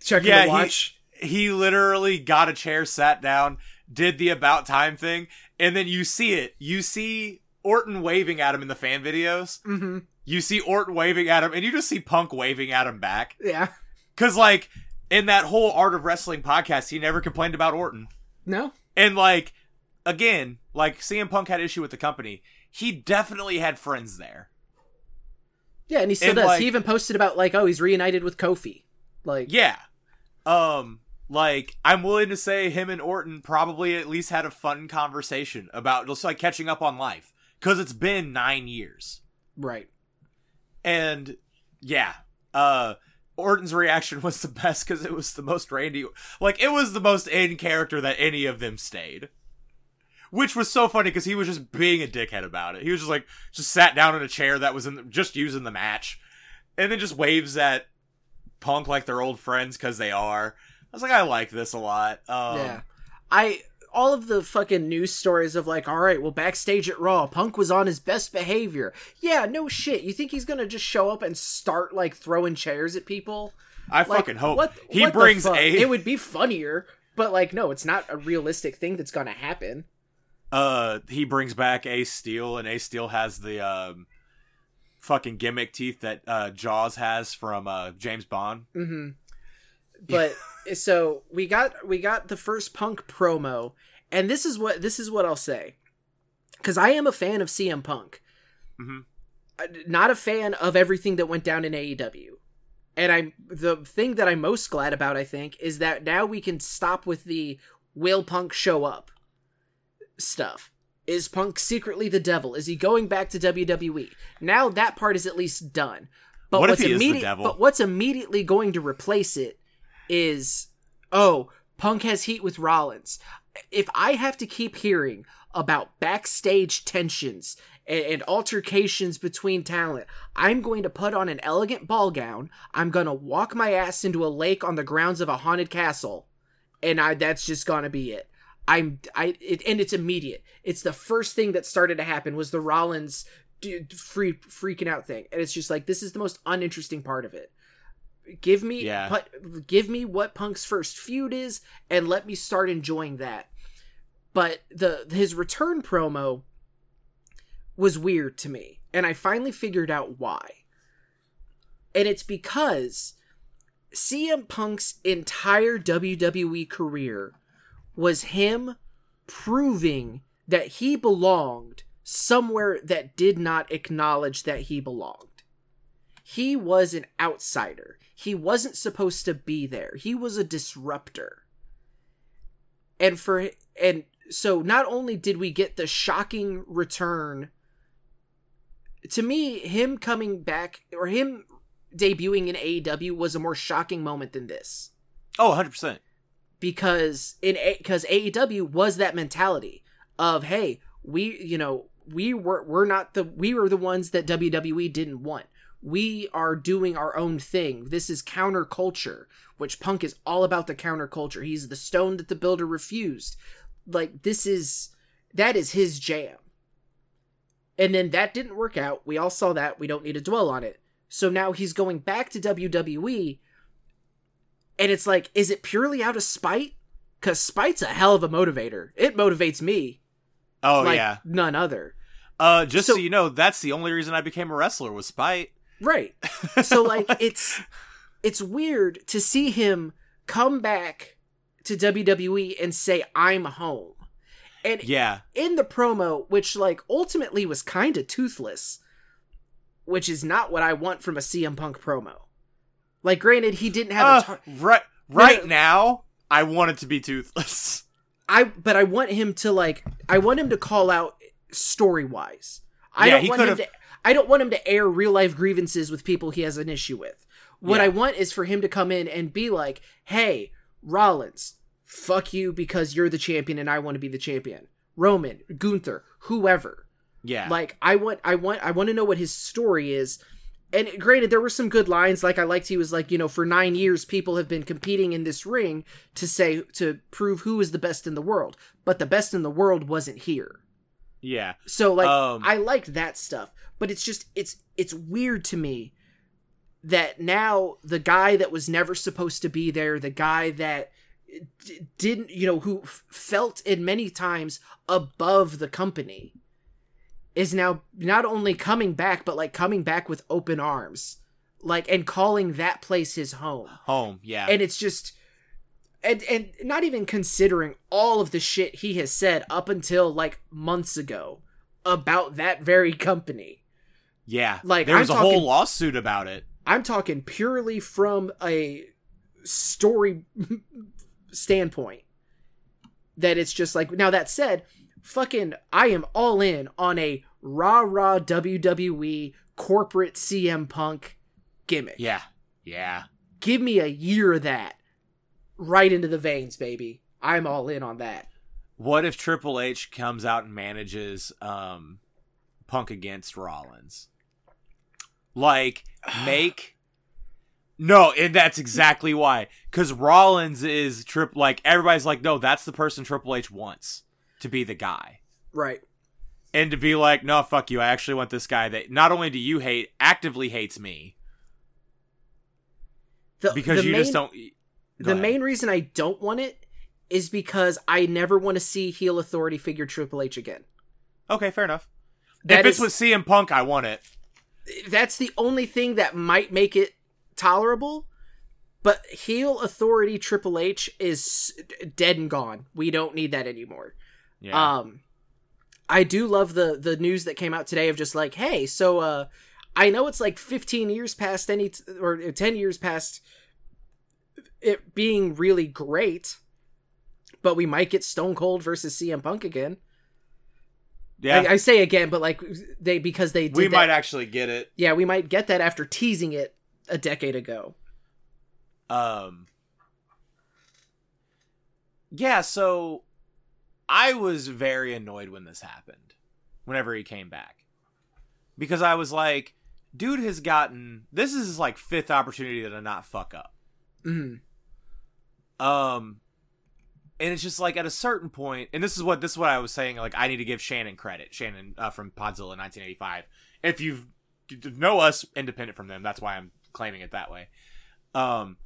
Checking Yeah, the he- watch. he literally got a chair, sat down, did the about time thing, and then you see it. You see Orton waving at him in the fan videos. mm-hmm. You see Orton waving at him, and you just see Punk waving at him back. Yeah. Cause like in that whole Art of Wrestling podcast, he never complained about Orton. No. And like again, like CM Punk had issue with the company. He definitely had friends there. Yeah, and he still And, does. like- he even posted about like, oh, he's reunited with Kofi. Like, Yeah. Um like I'm willing to say him and Orton probably at least had a fun conversation about just like catching up on life cuz it's been 9 years. right. And yeah, uh Orton's reaction was the best cuz it was the most Randy like it was the most in character that any of them stayed. Which was so funny cuz he was just being a dickhead about it. He was just like just sat down in a chair that was in the, just using the match and then just waves at Punk like they're old friends cuz they are. I was like, I like this a lot. Um, yeah. I all of the fucking news stories of like, all right, well, backstage at Raw, Punk was on his best behavior. Yeah, no shit. You think he's gonna just show up and start like throwing chairs at people? I Like, fucking hope what- he what brings a. It would be funnier, but like, no, it's not a realistic thing that's gonna happen. Uh, he brings back Ace Steel, and Ace Steel has the um, fucking gimmick teeth that uh, Jaws has from uh, James Bond. hmm But so we got we got the first Punk promo, and this is what this is what I'll say, because I am a fan of CM Punk. Mhm. Not a fan of everything that went down in AEW. And I'm the thing that I'm most glad about, I think, is that now we can stop with the will Punk show up stuff. Is Punk secretly the devil? Is he going back to WWE? Now that part is at least done. But What if what's he is the immediate- devil? But what's immediately going to replace it is oh, Punk has heat with Rollins. If I have to keep hearing about backstage tensions and, and altercations between talent, I'm going to put on an elegant ball gown. I'm going to walk my ass into a lake on the grounds of a haunted castle, and I that's just going to be it. I'm I it, and it's immediate. It's the first thing that started to happen was the Rollins d- free freaking out thing, and it's just like this is the most uninteresting part of it. Give me Yeah. put, give me what Punk's first feud is, and let me start enjoying that. But the his return promo was weird to me, and I finally figured out why. And it's because CM Punk's entire WWE career was him proving that he belonged somewhere that did not acknowledge that he belonged. He was an outsider. He wasn't supposed to be there. He was a disruptor. And for and so not only did we get the shocking return to me him coming back or him debuting in AEW was a more shocking moment than this Oh, 100 percent. Because in because AEW was that mentality of hey we you know we were we're not the we were the ones that WWE didn't want. We are doing our own thing. This is counterculture which Punk is all about the counterculture. He's the stone that the builder refused. Like this is that is his jam. And then that didn't work out. We all saw that. We don't need to dwell on it. So now he's going back to WWE and it's like, is it purely out of spite? Because spite's a hell of a motivator. It motivates me Oh like yeah. none other. Uh, just so, so- you know, that's the only reason I became a wrestler was spite. Right. So like it's it's weird to see him come back to WWE and say I'm home. And yeah, in the promo, which like ultimately was kind of toothless, which is not what I want from a CM Punk promo. Like granted he didn't have a Uh, tar- right right Yeah. now, I want it to be toothless. I but I want him to like I want him to call out story wise. I Yeah, don't want him to I don't want him to air real life grievances with people he has an issue with. What Yeah. I want is for him to come in and be like, "Hey, Rollins, fuck you because you're the champion and I want to be the champion." Roman, Gunther, whoever. yeah, Like I want I want I want to know what his story is. And granted there were some good lines like I liked he was like, you know, for 9 years people have been competing in this ring to say to prove who is the best in the world, but the best in the world wasn't here. yeah. So like Um, I liked that stuff, but it's just it's it's weird to me that now the guy that was never supposed to be there, the guy that d- didn't, you know, who f- felt in many times above the company is now not only coming back but like coming back with open arms. Like and calling that place his home Home, yeah. and it's just and and not even considering all of the shit he has said up until like months ago about that very company. yeah. like, there was I'm a whole lawsuit about it. I'm talking purely from a story standpoint. That it's just like now that said, fucking I am all in on a rah rah WWE corporate CM Punk gimmick. Yeah. Yeah. give me a year of that right into the veins, baby. I'm all in on that. What if Triple H comes out and manages um Punk against Rollins? Like make No, and that's exactly why. Because Rollins is trip like everybody's like, no, that's the person Triple H wants to be the guy. Right. And to be like, no, fuck you. I actually want this guy that not only do you hate, actively hates me. The, Because the you main, just don't. The ahead. main reason I don't want it is because I never want to see heel authority figure Triple H again. Okay, fair enough. That if it's is- with CM Punk, I want it. That's the only thing that might make it tolerable. But heel authority Triple H is dead and gone. We don't need that anymore. Yeah. Um, I do love the the news that came out today of just like, hey, so uh, I know it's like 15 years past any t- or 10 years past it being really great, but we might get Stone Cold versus CM Punk again. yeah. I, I say again, but like they because they did we that- might actually get it. yeah we might get that after teasing it a decade ago. Um. Yeah, so I was very annoyed when this happened. Whenever he came back, because I was like, dude has gotten this is his like fifth opportunity to not fuck up. Mm. Um, and it's just like at a certain point, and this is what this is what I was saying. Like I need to give Shannon credit. Shannon uh, from Podzilla 1985. If you know us independent from them, that's why I'm claiming it that way. Um,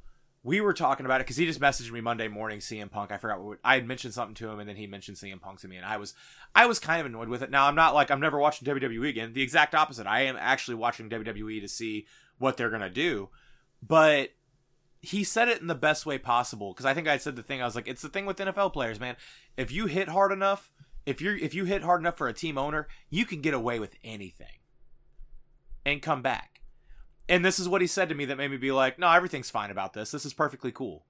we were talking about it because he just messaged me Monday morning. CM Punk. I forgot what I had mentioned something to him, and then he mentioned CM Punk to me, and I was I was kind of annoyed with it. Now I'm not like I'm never watching WWE again. The exact opposite. I am actually watching WWE to see what they're gonna do, but he said it in the best way possible because I think I said the thing I was like it's the thing with NFL players man if you hit hard enough if you're if you hit hard enough for a team owner you can get away with anything and come back and this is what he said to me that made me be like no everything's fine about this this is perfectly cool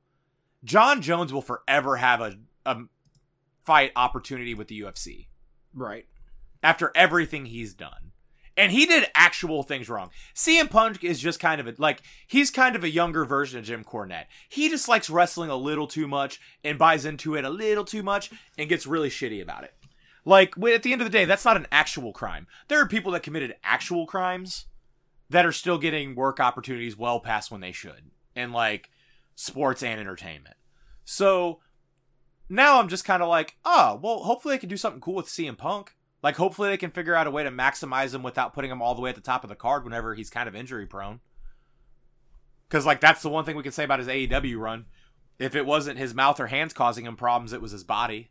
Jon Jones will forever have a, a fight opportunity with the UFC Right. after everything he's done. And he did actual things wrong. CM Punk is just kind of a, like, he's kind of a younger version of Jim Cornette. He just likes wrestling a little too much and buys into it a little too much and gets really shitty about it. Like, at the end of the day, that's not an actual crime. There are people that committed actual crimes that are still getting work opportunities well past when they should in, like, sports and entertainment. So, now I'm just kind of like, oh, well, hopefully they can do something cool with CM Punk. Like, hopefully they can figure out a way to maximize him without putting him all the way at the top of the card whenever he's kind of injury prone. Because, like, that's the one thing we can say about his AEW run. If it wasn't his mouth or hands causing him problems, it was his body.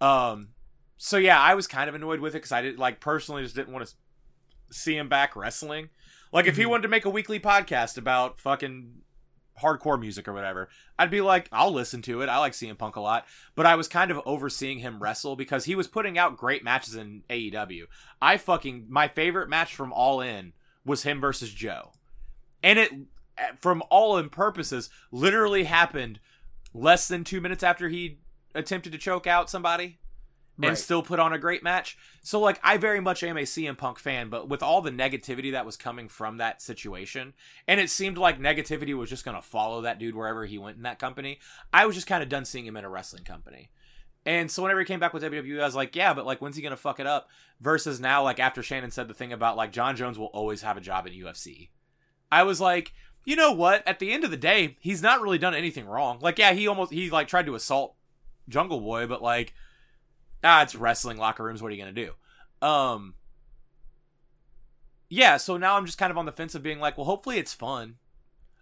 Um, so yeah, I was kind of annoyed with it because I did like personally just didn't want to see him back wrestling. Like, if he Mhm. wanted to make a weekly podcast about fucking hardcore music or whatever, I'd be like, I'll listen to it. I like CM Punk a lot. But I was kind of overseeing him wrestle because he was putting out great matches in AEW. I fucking, my favorite match from All In was him versus Joe. And it, from all in purposes, literally happened less than two minutes after he attempted to choke out somebody and still put on a great match. So like I very much am a CM Punk fan, but with all the negativity that was coming from that situation, and it seemed like negativity was just gonna follow that dude wherever he went in that company, I was just kind of done seeing him in a wrestling company. And so whenever he came back with WWE, I was like, yeah, but like when's he gonna fuck it up? Versus now, like after Shannon said the thing about like Jon Jones will always have a job in UFC. I was like, you know what? At the end of the day, he's not really done anything wrong. Like, yeah, he almost he like tried to assault Jungle Boy, but like ah, it's wrestling locker rooms. What are you gonna do? Um, yeah. So now I'm just kind of on the fence of being like, well, hopefully it's fun.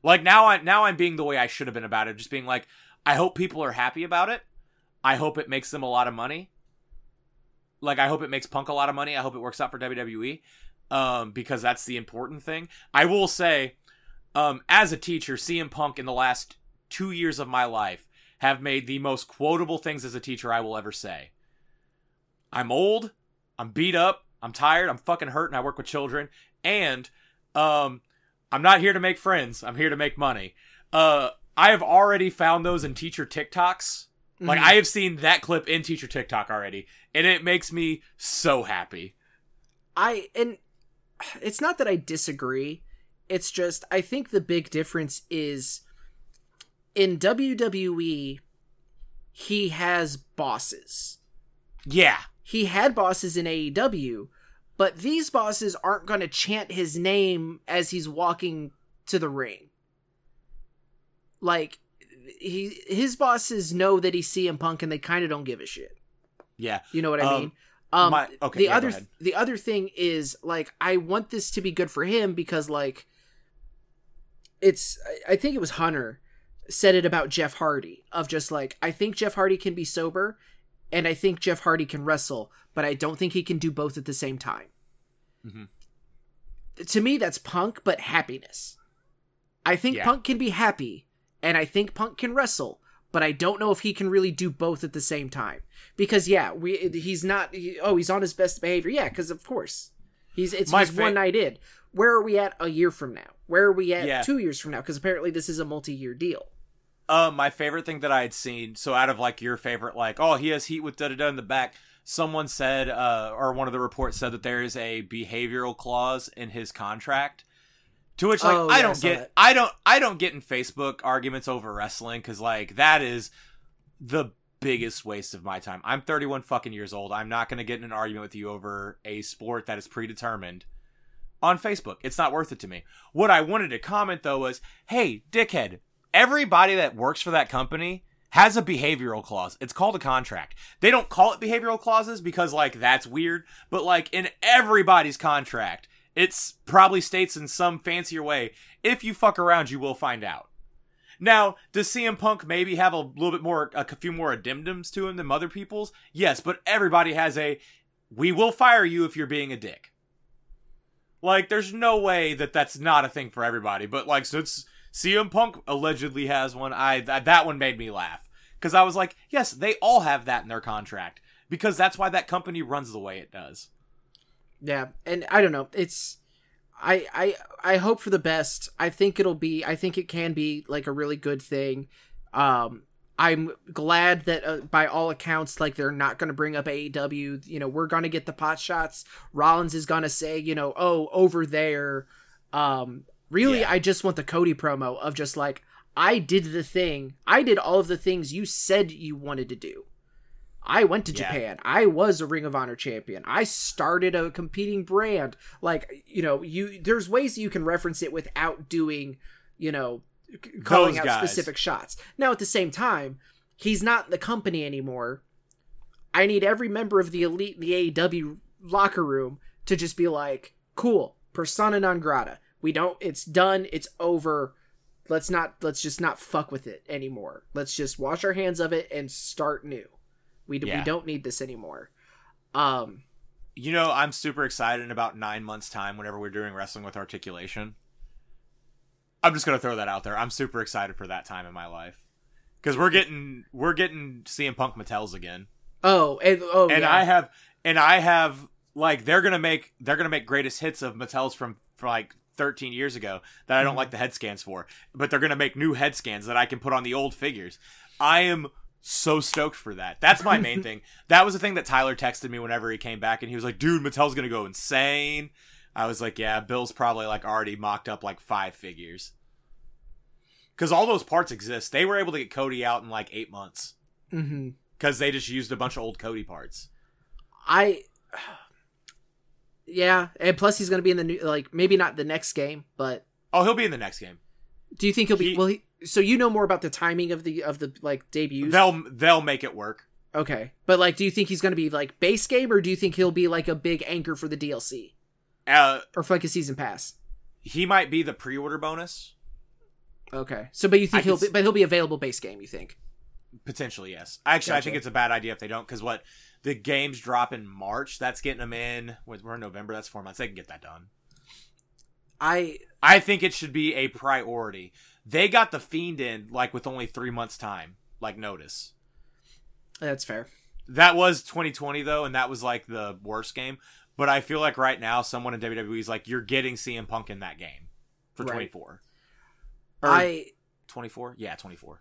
Like now, I now I'm being the way I should have been about it, just being like, I hope people are happy about it. I hope it makes them a lot of money. Like I hope it makes Punk a lot of money. I hope it works out for WWE, um, because that's the important thing. I will say, um, as a teacher, CM Punk in the last two years of my life have made the most quotable things as a teacher I will ever say. I'm old, I'm beat up, I'm tired, I'm fucking hurt, and I work with children. And um, I'm not here to make friends. I'm here to make money. Uh, I have already found those in teacher TikToks. Like Mhm. I have seen that clip in teacher TikTok already, and it makes me so happy. I and it's not that I disagree. It's just I think the big difference is in WWE he has bosses. Yeah, He had bosses in AEW, but these bosses aren't going to chant his name as he's walking to the ring. Like he his bosses know that he's CM Punk and they kind of don't give a shit. Yeah. You know what I Um, mean? Um my- okay, the yeah, other the other thing is like I want this to be good for him because like it's I- I think it was Hunter said it about Jeff Hardy of just like I think Jeff Hardy can be sober and I think Jeff Hardy can wrestle, but I don't think he can do both at the same time. Mhm. To me that's punk but happiness. I think Yeah. Punk can be happy and I think Punk can wrestle, but I don't know if he can really do both at the same time. Because yeah, we he's not he, oh, he's on his best behavior. Yeah, cuz of course. He's it's My fa- one night in. Where are we at a year from now? Where are we at Yeah. 2 years from now? Cuz apparently this is a multi-year deal. Uh, my favorite thing that I had seen. So out of like your favorite, like, oh, he has heat with da da da in the back. Someone said, uh, or one of the reports said that there is a behavioral clause in his contract. To which, like, Oh, I yeah, don't saw get, that. I don't, I don't get in Facebook arguments over wrestling because, like, that is the biggest waste of my time. I'm 31 fucking years old. I'm not gonna get in an argument with you over a sport that is predetermined on Facebook. It's not worth it to me. What I wanted to comment though was, hey, dickhead, everybody that works for that company has a behavioral clause. It's called a contract. They don't call it behavioral clauses because like that's weird, but like in everybody's contract, it's probably states in some fancier way, if you fuck around, you will find out. Now, does CM Punk maybe have a little bit more, a few more addendums to him than other people's? Yes, but everybody has a, we will fire you if you're being a dick. Like, there's no way that that's not a thing for everybody. But like, since CM Punk allegedly has one, I that, that one made me laugh because I was like, yes, they all have that in their contract because that's why that company runs the way it does. Yeah, and I don't know. It's I I I hope for the best. I think it'll be. I think it can be like a really good thing. Um, I'm glad that uh, by all accounts, like they're not going to bring up AEW. You know, we're going to get the pot shots. Rollins is going to say, you know, oh over there. Um, really, Yeah. I just want the Cody promo of just like I did the thing. I did all of the things you said you wanted to do. I went to Yeah. Japan. I was a Ring of Honor champion. I started a competing brand. Like, you know, you there's ways that you can reference it without doing, you know, c- calling Those out guys. specific shots. Now at the same time, he's not in the company anymore. I need every member of the elite in the AEW locker room to just be like, "Cool, persona non grata. We don't it's done, it's over. Let's not let's just not fuck with it anymore. Let's just wash our hands of it and start new. We, d we don't need this anymore." Um You know, I'm super excited in about nine months' time whenever we're doing wrestling with articulation. I'm just gonna throw that out there. I'm super excited for that time in my life because we're getting we're getting CM Punk Mattels again, oh, and oh and yeah. I have and I have like they're gonna make they're gonna make greatest hits of Mattels from, from like 13 years ago that I don't Mhm. like the head scans for, but they're gonna make new head scans that I can put on the old figures. I am so stoked for that. That's my main thing. That was the thing that Tyler texted me whenever he came back, and he was like, "Dude, Mattel's gonna go insane." I was like, "Yeah, Bill's probably like already mocked up like five figures." Because all those parts exist. They were able to get Cody out in like eight months hmm because they just used a bunch of old Cody parts. I Yeah, and plus he's going to be in the new like maybe not the next game, but Oh, he'll be in the next game. do you think he'll be He- well he, so you know more about the timing of the of the like debuts? They'll they'll make it work. okay. But like do you think he's going to be like base game or do you think he'll be like a big anchor for the DLC Uh, or for like a season pass? he might be the pre-order bonus. Okay. So but you think I he'll be, but he'll be available base game, you think? Potentially, yes. Actually, I think it's a bad idea if they don't, because what the games drop in March. That's getting them in. We're in November. That's four months. They can get that done. I I think it should be a priority. They got the fiend in like with only three months time, like notice. that's fair. That was 2020 though, and that was like the worst game. But I feel like right now, someone in WWE is like, you're getting CM Punk in that game for Right. 24. Or I 24? Yeah, 24.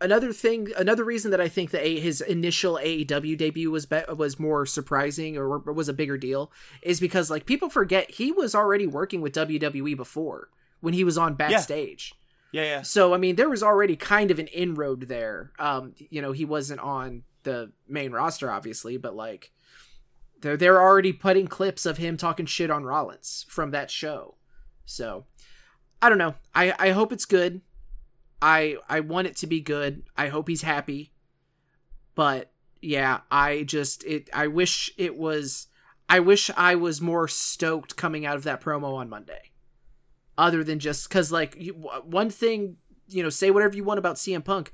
Another thing another reason that i think that his initial aew debut was be- was more surprising or was a bigger deal is because like people forget he was already working with wwe before when he was on backstage Yeah, yeah. so i mean there was already kind of an inroad there um you know he wasn't on the main roster obviously but like they're they're already putting clips of him talking shit on Rollins from that show. So I don't know. I I hope it's good. I I want it to be good. I hope he's happy. But yeah, I just it I wish it was I wish I was more stoked coming out of that promo on Monday. Other than just cuz like you, one thing, you know, say whatever you want about CM Punk,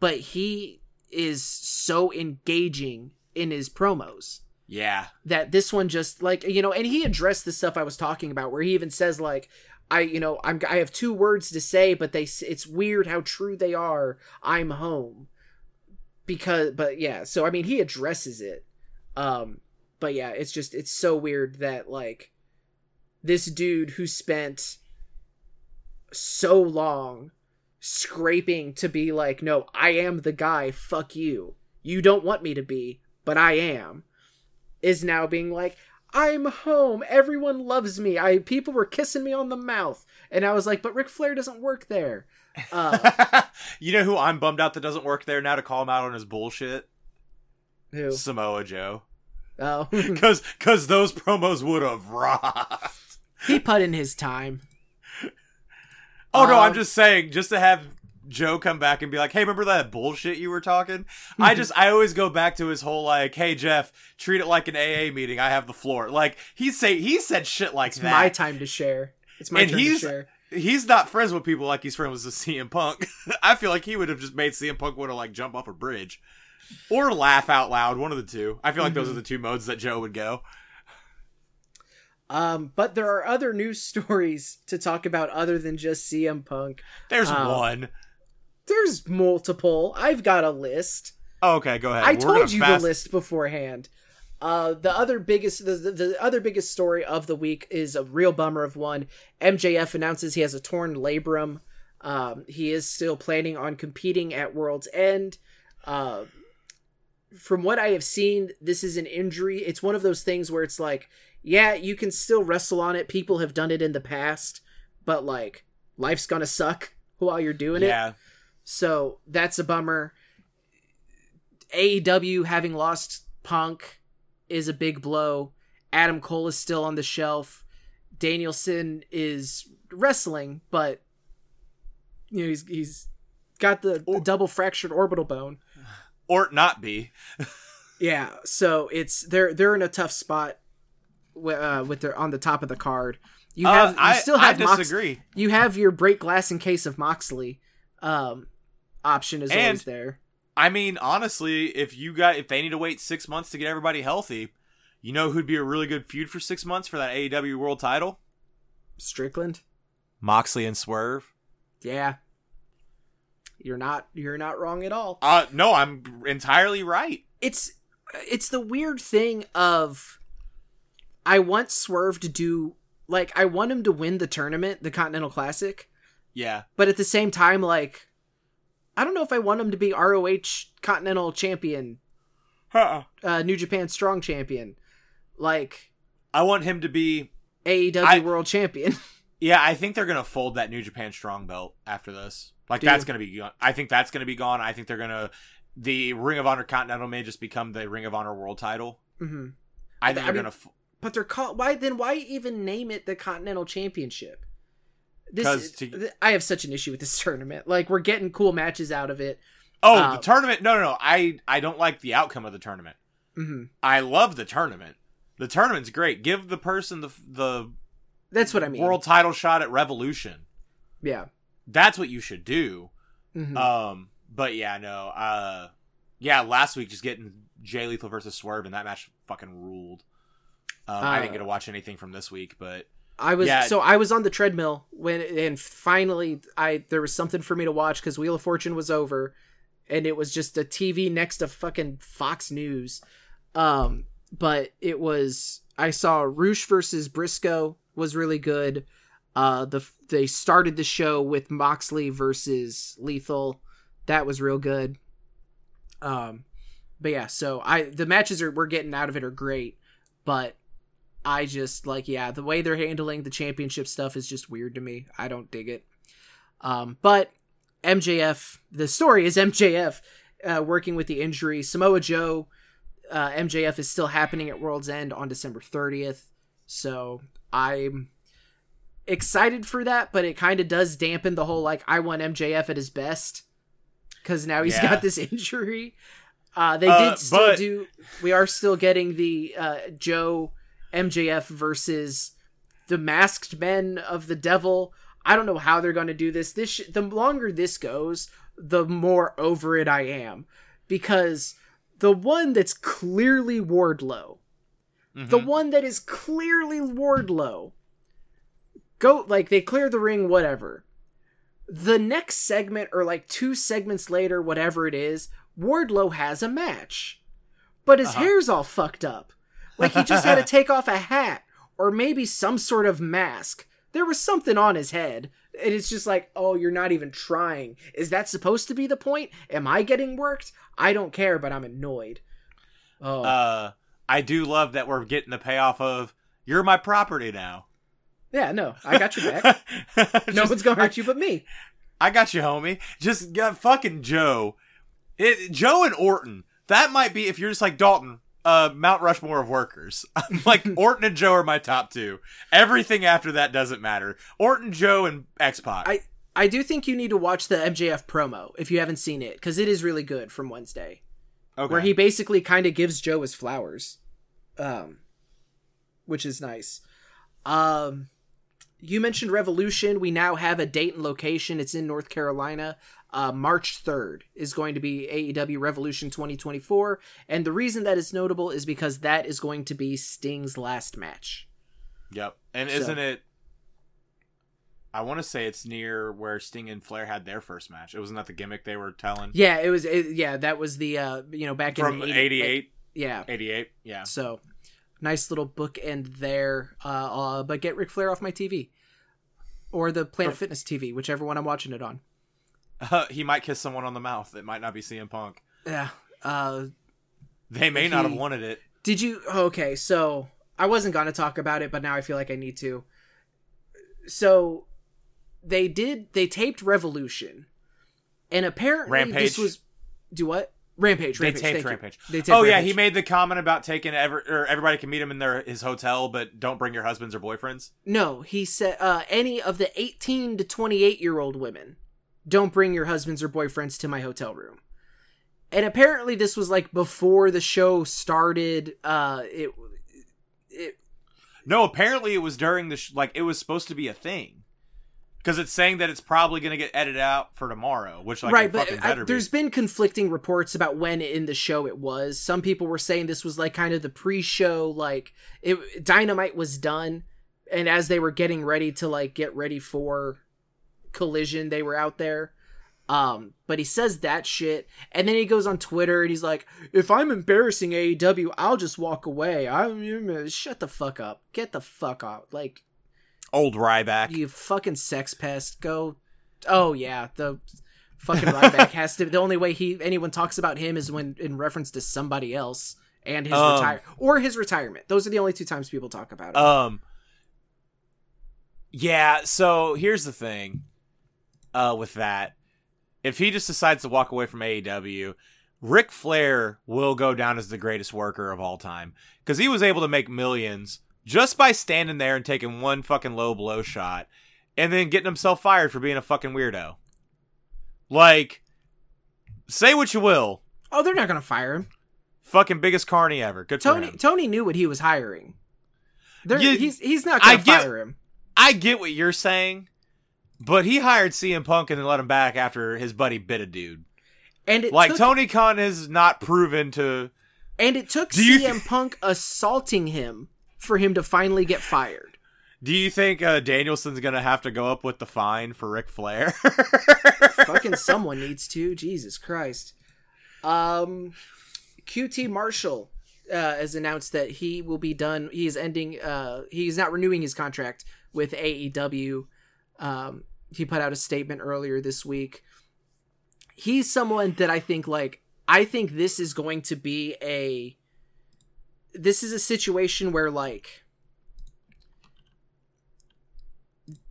but he is so engaging in his promos Yeah. that this one just like you know and he addressed the stuff i was talking about where he even says like i you know i'm i have two words to say but they it's weird how true they are. I'm home. Because but yeah so i mean he addresses it. Um but yeah it's just it's so weird that like this dude who spent so long scraping to be like no i am the guy. Fuck you. You don't want me to be but i am is now being like i'm home. Everyone loves me. I people were kissing me on the mouth. And i was like but Ric flair doesn't work there. Uh you know who I'm bummed out that doesn't work there now to call him out on his bullshit? who? Samoa Joe. oh. Cause, cause those promos would have rocked. he put in his time. Oh no, I'm Um, just saying, just to have Joe come back and be like, "Hey, remember that bullshit you were talking?" I just, I always go back to his whole like, "Hey Jeff, treat it like an AA meeting. I have the floor." Like he say, he said shit like it's that. my time to share it's my And turn he's- to share He's not friends with people like he's friends with CM Punk. I feel like he would have just made CM Punk want to like jump off a bridge or laugh out loud. One of the two. I feel like those Mhm. are the two modes that Joe would go. um but there are other news stories to talk about other than just cm punk There's Oh. one. There's multiple i've got a list Oh, okay, go ahead. I We're told you fast- the list beforehand. Uh, the other biggest, the, the, the other biggest story of the week is a real bummer of one. MJF announces he has a torn labrum. Um, he is still planning on competing at World's End. Uh, from what I have seen, this is an injury. It's one of those things where it's like, yeah, you can still wrestle on it. People have done it in the past, but like, life's gonna suck while you're doing it. So that's a bummer. AEW having lost Punk is a big blow. Adam Cole is still on the shelf. Danielson is wrestling, but you know he's he's got the, the double fractured orbital bone. Or not be. Yeah, so it's they're they're in a tough spot with, uh, with their on the top of the card. You Uh, have you I, still I have Mox- disagree. you have your break glass in case of Moxley um option is And- always there. I mean, honestly, if you got if they need to wait six months to get everybody healthy, you know who'd be a really good feud for six months for that AEW World Title? Strickland. Moxley and Swerve. Yeah. You're not you're not wrong at all. Uh, no, I'm entirely right. It's it's the weird thing of I want Swerve to do like I want him to win the tournament, the Continental Classic, Yeah, but at the same time like I don't know if I want him to be ROH Continental Champion, I uh New Japan Strong Champion, like I want him to be. AEW I- World Champion. Yeah, I think they're gonna fold that New Japan Strong Belt after this. Like that's gonna be. gone. I think that's gonna be gone. I think they're gonna. The Ring of Honor Continental may just become the Ring of Honor World Title. hmm I think I they're mean- gonna. F- But they're called why then why even name it the Continental Championship? This to- I have such an issue with this tournament. Like we're getting cool matches out of it. oh, uh, the tournament. No, no, no. I I don't like the outcome of the tournament. hmm I love the tournament. The tournament's great. Give the person the the That's what I mean. world title shot at Revolution. Yeah. That's what you should do. Mhm. Um, but yeah, no. Uh, yeah, last week just getting Jay Lethal versus Swerve and that match fucking ruled. Um, I didn't Uh, get to watch anything from this week, but I was yeah. so I was on the treadmill when and finally I there was something for me to watch because Wheel of Fortune was over, and it was just a TV next to fucking Fox News. Um, but it was I saw Rush versus Briscoe was really good. Uh, the they started the show with Moxley versus Lethal, that was real good. Um, but yeah, so I the matches are we're getting out of it are great, but I just like yeah, the way they're handling the championship stuff is just weird to me. I don't dig it. Um, but MJF, the story is MJF uh, working with the injury. Samoa Joe uh, MJF is still happening at World's End on December 30th. So I'm excited for that, but it kind of does dampen the whole like I want MJF at his best because now he's Yeah. got this injury. Uh, they Uh, did still but- do. We are still getting the uh, Joe MJF versus the masked men of the devil. I don't know how they're going to do this. This sh- the longer this goes, the more over it I am because the one that's clearly Wardlow, the Mhm. one that is clearly Wardlow, go like they clear the ring, whatever. The next segment, or like two segments later, whatever it is, Wardlow has a match, but his Uh-huh. hair's all fucked up. Like he just had to take off a hat or maybe some sort of mask. There was something on his head. And it's just like, oh, you're not even trying. Is that supposed to be the point? Am I getting worked? I don't care, but I'm annoyed. Oh, uh, I do love that we're getting the payoff of "You're my property now." yeah, no, I got your back. no Just- one's gonna hurt you but me. I got you, homie. Just got fucking Joe. It, Joe and Orton. That might be if you're just like Dalton, uh, Mount Rushmore of workers. Like Orton and Joe are my top two. Everything after that doesn't matter. Orton, Joe, and X Pac. I I do think you need to watch the MJF promo if you haven't seen it because it is really good from Wednesday, okay. where he basically kind of gives Joe his flowers, um, which is nice. Um, you mentioned Revolution. We now have a date and location. It's in North Carolina. Uh, March 3rd is going to be AEW Revolution 2024. And the reason that is notable is because that is going to be Sting's last match. Yep. And So- isn't it? I want to say it's near where Sting and Flair had their first match. It wasn't that the gimmick they were telling Yeah, it was. It, yeah, that was the, uh, you know, back in from in 88, Yeah. 88. Yeah. So, nice little bookend there. Uh, uh, but get Ric Flair off my TV. Or the Planet Fitness TV, whichever one I'm watching it on. He might kiss someone on the mouth. It might not be CM Punk. Yeah. Uh, They may not have wanted it. Did you? Okay, so I wasn't gonna talk about it, but now I feel like I need to. So they did. They taped Revolution, and apparently Rampage? this was. Do what? Rampage. They Rampage. taped thank. Rampage. They taped Oh yeah, he made the comment about taking ever or everybody can meet him in their his hotel, but don't bring your husbands or boyfriends. No, he said uh, any of the 18 to 28 year old women don't bring your husbands or boyfriends to my hotel room. And apparently this was like before the show started. Uh, it it No, apparently it was during the sh- like it was supposed to be a thing. Because it's saying that it's probably going to get edited out for tomorrow, which like right, it but I, be. there's been conflicting reports about when in the show it was. Some people were saying this was like kind of the pre-show, like it Dynamite was done, and as they were getting ready to like get ready for Collision, they were out there. Um, but he says that shit, and then he goes on Twitter and he's like, "If I'm embarrassing AEW, I'll just walk away. I'm shut the fuck up, get the fuck out, like." Old Ryback. You fucking sex pest. Go. Oh yeah, the fucking Ryback has to. The only way he anyone talks about him is when in reference to somebody else and his Um, retire or his retirement. Those are the only two times people talk about it. Um. Yeah. So here's the thing. Uh, with that, if he just decides to walk away from AEW, Ric Flair will go down as the greatest worker of all time because he was able to make millions just by standing there and taking one fucking low blow shot, and then getting himself fired for being a fucking weirdo. Like, say what you will, oh, they're not gonna fire him. fucking biggest carny ever. Good for Tony. Tony knew what he was hiring. You- he's he's not gonna get- fire him. I get what you're saying, but he hired CM Punk and then let him back after his buddy bit a dude. And it Like took, Tony Khan has not proven to. and it took CM Punk assaulting him for him to finally get fired. Do you think uh, Danielson's gonna have to go up with the fine for Ric Flair? fucking someone needs to. Jesus Christ. Um, QT Marshall uh, has announced that he will be done. He is ending. Uh, he's not renewing his contract with AEW. Um, he put out a statement earlier this week. He's someone that I think like I think this is going to be a. This is a situation where like.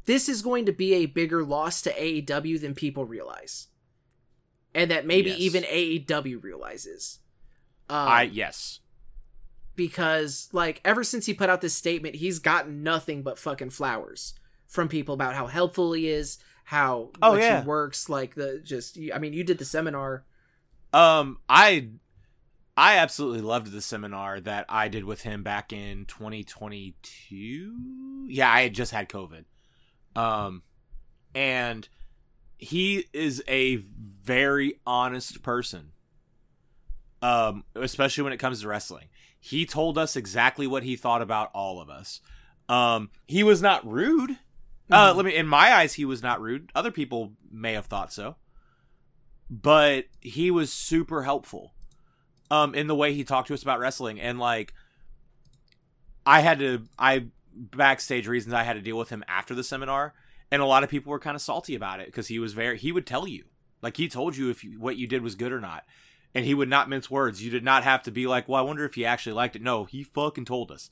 This is going to be a bigger loss to AEW than people realize and that maybe Yes. even AEW realizes. Um, I yes, because like ever since he put out this statement, he's gotten nothing but fucking flowers from people about how helpful he is, how Oh, much yeah. he works. Like the just, I mean, you did the seminar. Um, I I absolutely loved the seminar that I did with him back in 2022. Yeah, I had just had COVID. Um, and he is a very honest person. Um, especially when it comes to wrestling. He told us exactly what he thought about all of us. Um, he was not rude. Uh, Mhm. let me. In my eyes, he was not rude. Other people may have thought so, but he was super helpful. Um, in the way he talked to us about wrestling, and like, I had to, I backstage reasons I had to deal with him after the seminar, and a lot of people were kind of salty about it because he was very. He would tell you, like, he told you if you, what you did was good or not, and he would not mince words. You did not have to be like, well, I wonder if he actually liked it. No, he fucking told us.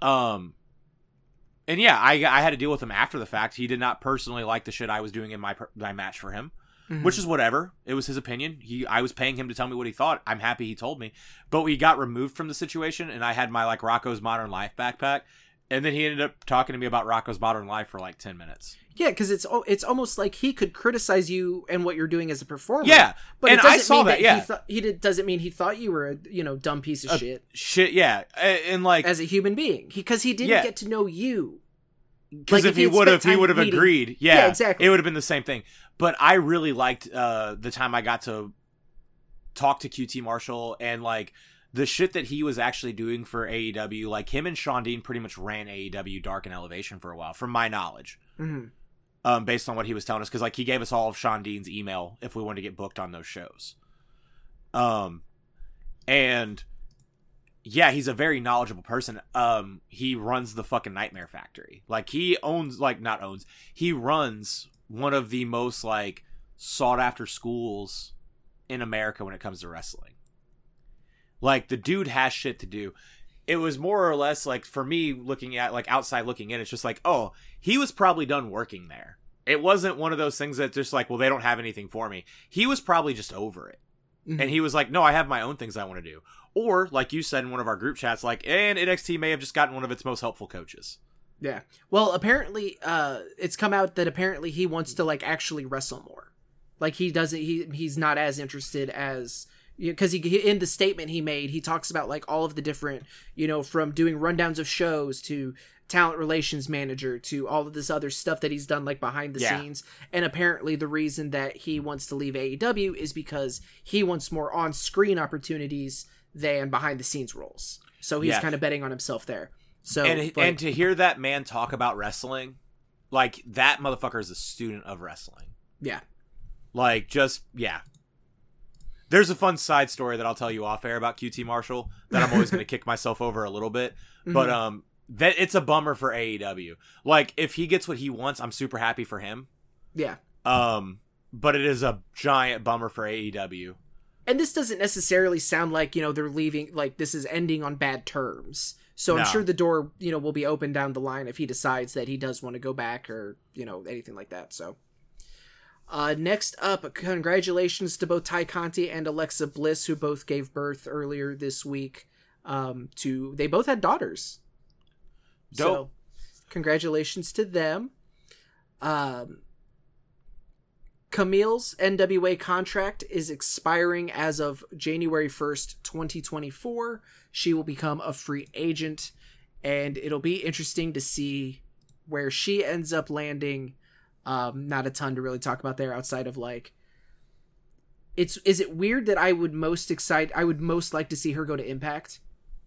Um, and yeah, I I had to deal with him after the fact. He did not personally like the shit I was doing in my my match for him, Mhm. which is whatever. It was his opinion. He I was paying him to tell me what he thought. I'm happy he told me. But we got removed from the situation, and I had my like Rocko's Modern Life backpack, and then he ended up talking to me about Rocko's Modern Life for like ten minutes. yeah, because it's it's almost like he could criticize you and what you're doing as a performer. Yeah, but and it doesn't I saw mean that. He, yeah, thought he did, doesn't mean he thought you were a you know dumb piece of Uh, shit shit. Yeah, A- and like as a human being because he, didn't Yeah. get to know you. Because Like, if if he would have, he would have agreed. Yeah, Yeah, exactly. It would have been the same thing. But I really liked uh, the time I got to talk to QT Marshall and like the shit that he was actually doing for AEW. Like him and Sean Dean pretty much ran AEW Dark and Elevation for a while, from my knowledge. hmm Um, based on what he was telling us, because like he gave us all of Sean Dean's email if we wanted to get booked on those shows. Um, and yeah, he's a very knowledgeable person. Um, he runs the fucking Nightmare Factory. Like he owns, like not owns, he runs one of the most like sought after schools in America when it comes to wrestling. Like the dude has shit to do. It was more or less like for me looking at like outside looking in, it's just like, oh, he was probably done working there. It wasn't one of those things that just like, well, they don't have anything for me. He was probably just over it. Mhm. And he was like, no, I have my own things I want to do. Or, like you said in one of our group chats, like, and NXT may have just gotten one of its most helpful coaches. Yeah. Well, apparently, uh, it's come out that apparently he wants to like actually wrestle more. Like he doesn't. He he's not as interested as because he, he in the statement he made he talks about like all of the different you know from doing rundowns of shows to talent relations manager to all of this other stuff that he's done like behind the Yeah. scenes and apparently the reason that he wants to leave AEW is because he wants more on-screen opportunities than behind the scenes roles so he's Yeah. kind of betting on himself there so and but- and to hear that man talk about wrestling, like that motherfucker is a student of wrestling. yeah Like, just yeah. There's a fun side story that I'll tell you off air about QT Marshall that I'm always going to kick myself over a little bit, but Mhm. um, that it's a bummer for AEW. Like, if he gets what he wants, I'm super happy for him. yeah Um, but it is a giant bummer for AEW. And this doesn't necessarily sound like you know they're leaving like this is ending on bad terms. So i'm sure the door you know will be open down the line if he decides that he does want to go back or you know anything like that so. Uh, next up congratulations to both tay conti and alexa bliss who both gave birth earlier this week um, to they both had daughters. So congratulations to them. Um, Kamille's NWA contract is expiring as of January 1st, 2024. She will become a free agent, and it'll be interesting to see where she ends up landing. Um, not a ton to really talk about there outside of like it's is it weird that I would most excite I would most like to see her go to Impact?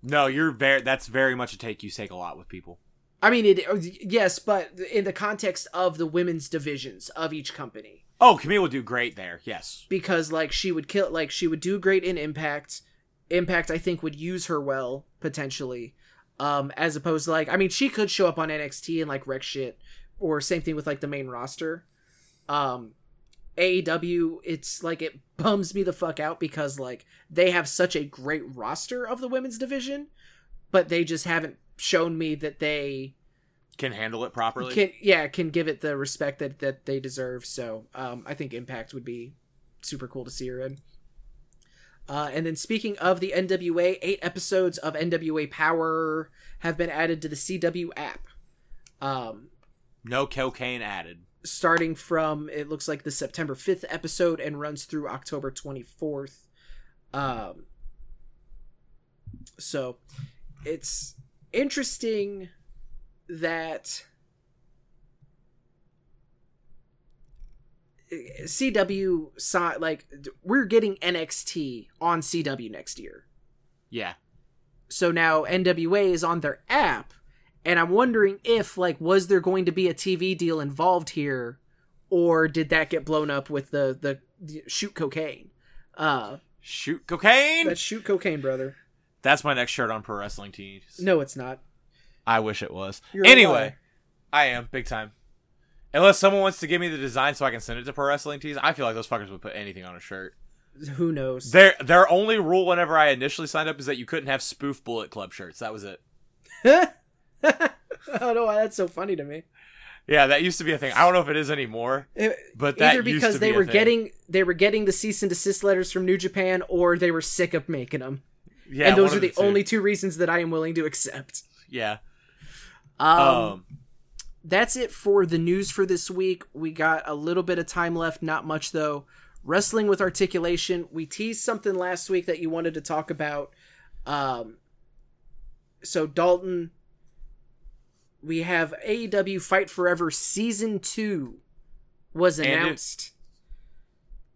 No, you're very. That's very much a take you take a lot with people. I mean it yes, but in the context of the women's divisions of each company. Oh, Kamille would do great there. Yes. because like she would kill like she would do great in impact impact i think would use her well potentially um as opposed to like i mean she could show up on nxt and like wreck shit or same thing with like the main roster um aew it's like it bums me the fuck out because like they have such a great roster of the women's division but they just haven't shown me that they Can handle it properly. can yeah can give it the respect that that they deserve so um i think impact would be super cool to see her in Uh, and then speaking of the NWA, eight episodes of NWA Power have been added to the CW app. Um, No cocaine added. starting from it looks like the September 5th episode and runs through October 24th. Um so it's interesting that CW saw like we're getting NXT on CW next year. Yeah. So now NWA is on their app and I'm wondering if like was there going to be a TV deal involved here or did that get blown up with the the, the shoot cocaine? Uh Shoot cocaine. that's shoot cocaine, brother. That's my next shirt on pro wrestling tees. No, it's not. I wish it was. You're anyway. I am big time. Unless someone wants to give me the design so I can send it to pro wrestling tees, I feel like those fuckers would put anything on a shirt. Who knows? Their their only rule whenever I initially signed up is that you couldn't have spoof Bullet Club shirts. That was it. I don't know why that's so funny to me. Yeah, that used to be a thing. I don't know if it is anymore, but that Either because they were getting they were getting the cease and desist letters from New Japan, or they were sick of making them, yeah, and those are of the, only two reasons that I am willing to accept. Yeah. Um, Um, that's it for the news for this week. We got a little bit of time left, not much though. Wrestling with articulation. We teased something last week that you wanted to talk about. Um, so Dalton, we have AEW Fight Forever season two was announced.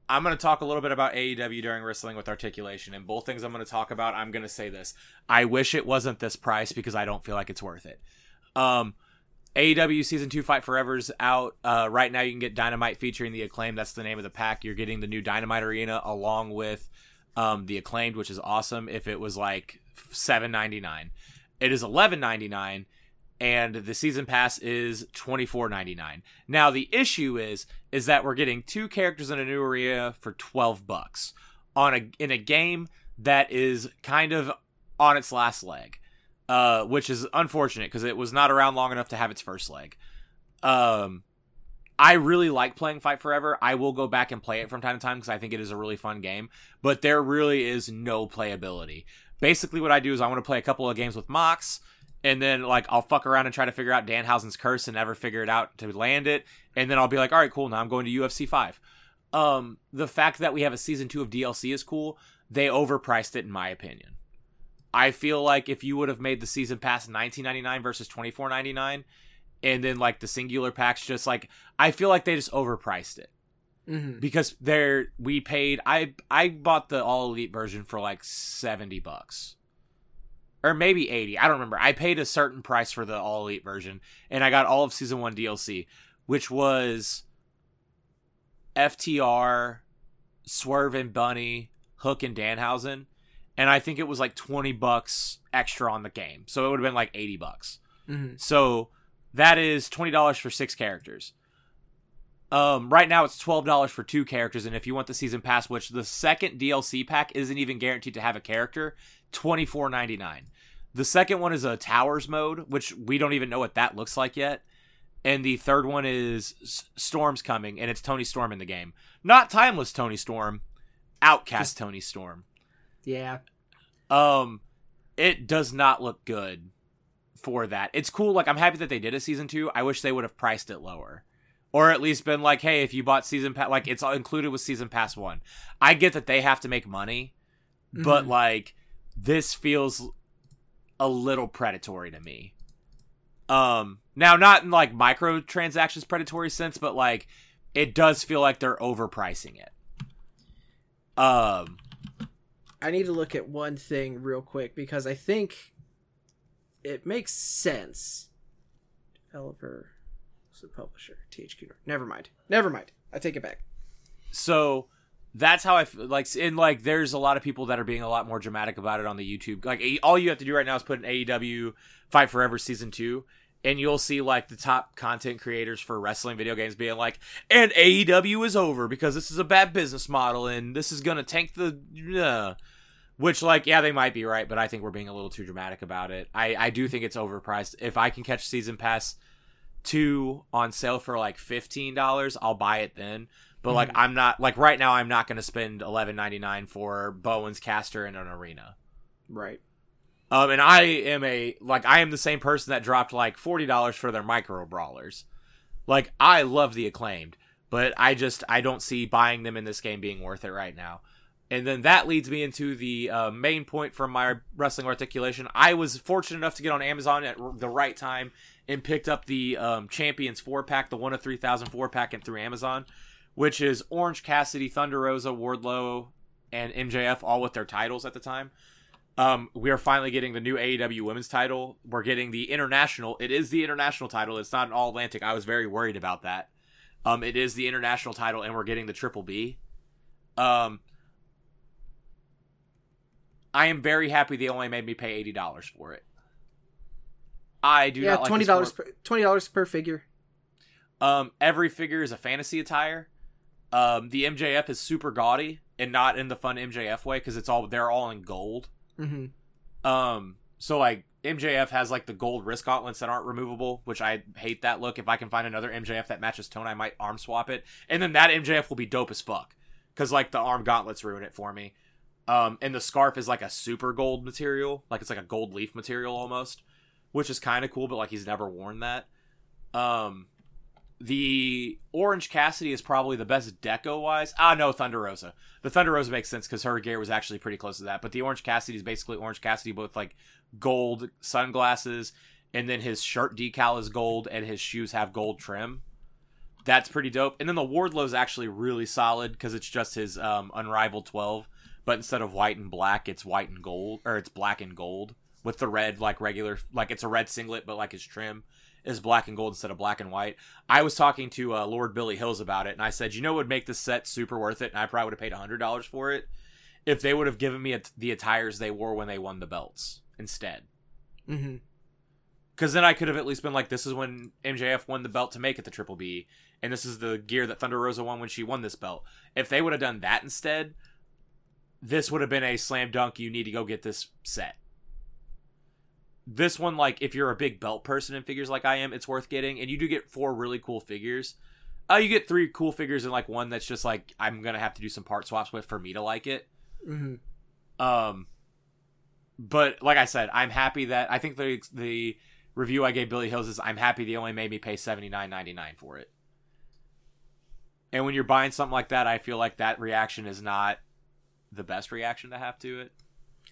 I'm going to talk a little bit about AEW during Wrestling with Articulation, and both things I'm going to talk about, I'm going to say this. I wish it wasn't this price because I don't feel like it's worth it. Um, AEW Season 2 Fight Forever's out. Uh, right now, you can get Dynamite featuring the Acclaim. That's the name of the pack. You're getting the new Dynamite Arena along with um, the Acclaimed, which is awesome. If it was like $7.99, it is $11.99 and the season pass is twenty four ninety nine. Now the issue is is that we're getting two characters in a new area for twelve bucks on a in a game that is kind of on its last leg, uh, which is unfortunate because it was not around long enough to have its first leg. Um, I really like playing Fight Forever. I will go back and play it from time to time because I think it is a really fun game. But there really is no playability. Basically, what I do is I want to play a couple of games with Mox and then like I'll fuck around and try to figure out Danhausen's curse and never figure it out to land it, and then I'll be like, all right, cool, now I'm going to UFC five. Um, the fact that we have a season two of DLC is cool. They overpriced it in my opinion. I feel like if you would have made the season pass 19.99 versus 24.99 and then like the singular packs just like I feel like they just overpriced it Mhm. because they're we paid I I bought the all elite version for like 70 bucks or maybe 80 I don't remember I paid a certain price for the all elite version and I got all of season 1 DLC which was FTR Swerve and Bunny Hook and Danhausen and I think it was like 20 bucks extra on the game so it would have been like 80 bucks Mhm. so that is twenty dollars for six characters. Um, right now it's twelve dollars for two characters, and if you want the season pass, which the second DLC pack isn't even guaranteed to have a character, twenty four ninety nine. The second one is a towers mode, which we don't even know what that looks like yet. And the third one is Storm's coming, and it's Toni Storm in the game, not timeless Toni Storm, Outcast Toni Storm. Yeah. Um, it does not look good for that. It's cool. Like I'm happy that they did a season two. I wish they would have priced it lower, or at least been like, hey, if you bought season pass, like it's all included with season pass one. I get that they have to make money, but Mhm. like this feels a little predatory to me. Um, now not in like microtransactions predatory sense, but like it does feel like they're overpricing it. Um, I need to look at one thing real quick because I think it makes sense. Developer, who's the publisher? THQ. Never mind. Never mind. I take it back. so that's how I f- like in like there's a lot of people that are being a lot more dramatic about it on the YouTube. Like all you have to do right now is put an AEW Fight Forever season 2 and you'll see like the top content creators for wrestling video games being like and AEW is over because this is a bad business model and this is to tank the uh, which like yeah they might be right but I think we're being a little too dramatic about it. I I do think it's overpriced. If I can catch season pass 2 on sale for like $15, I'll buy it then But like Mhm. I'm not like right now I'm not going to spend 11.99 for Bowens Caster in an arena. Right. Um, and I am a like I am the same person that dropped like forty dollars for their micro brawlers. Like I love the acclaimed, but I just I don't see buying them in this game being worth it right now. And then that leads me into the uh, main point from my wrestling articulation. I was fortunate enough to get on Amazon at r- the right time and picked up the um, Champions four pack, the one of three thousand four pack, and through Amazon, which is Orange Cassidy, Thunder Rosa, Wardlow, and MJF all with their titles at the time. Um, we are finally getting the new AEW Women's title. We're getting the international. It is the international title. It's not an All Atlantic. I was very worried about that. Um, it is the international title, and we're getting the Triple B. Um, I am very happy they only made me pay eighty dollars for it. I do yeah, not like twenty dollars per twenty dollars per figure. Um, every figure is a fantasy attire. Um, the MJF is super gaudy and not in the fun MJF way because it's all they're all in gold. Mm-hmm. Um, so like MJF has like the gold wrist gauntlets that aren't removable, which I hate that look. If I can find another MJF that matches tone, I might arm swap it, and then that MJF will be dope as fuck because like the arm gauntlets ruin it for me. Um, and the scarf is like a super gold material, like it's like a gold leaf material almost, which is kind of cool. But like he's never worn that. Um, the Orange Cassidy is probably the best deco wise. Ah, no, Thunder Rosa. The Thunder Rosa makes sense because her gear was actually pretty close to that. But the Orange Cassidy is basically Orange Cassidy, with like gold sunglasses, and then his shirt decal is gold, and his shoes have gold trim. That's pretty dope. And then the Wardlow is actually really solid because it's just his um, unrivaled twelve, but instead of white and black, it's white and gold, or it's black and gold with the red like regular, like it's a red singlet, but like his trim is black and gold instead of black and white. I was talking to uh, Lord Billy Hills about it, and I said, you know, what would make this set super worth it, and I probably would have paid hundred dollars for it if they would have given me a, the attires they wore when they won the belts instead. Mm-hmm. Because then I could have at least been like, this is when MJF won the belt to make it the Triple B, and this is the gear that Thunder Rosa won when she won this belt. If they would have done that instead, this would have been a slam dunk. You need to go get this set. This one, like, if you're a big belt person in figures like I am, it's worth getting, and you do get four really cool figures. Uh, you get three cool figures and like one that's just like I'm gonna have to do some part swaps with for me to like it. Mm-hmm. Um, but like I said, I'm happy that I think the the review I gave Billy Hills is I'm happy they only made me pay seventy nine ninety nine for it. And when you're buying something like that, I feel like that reaction is not the best reaction to have to it.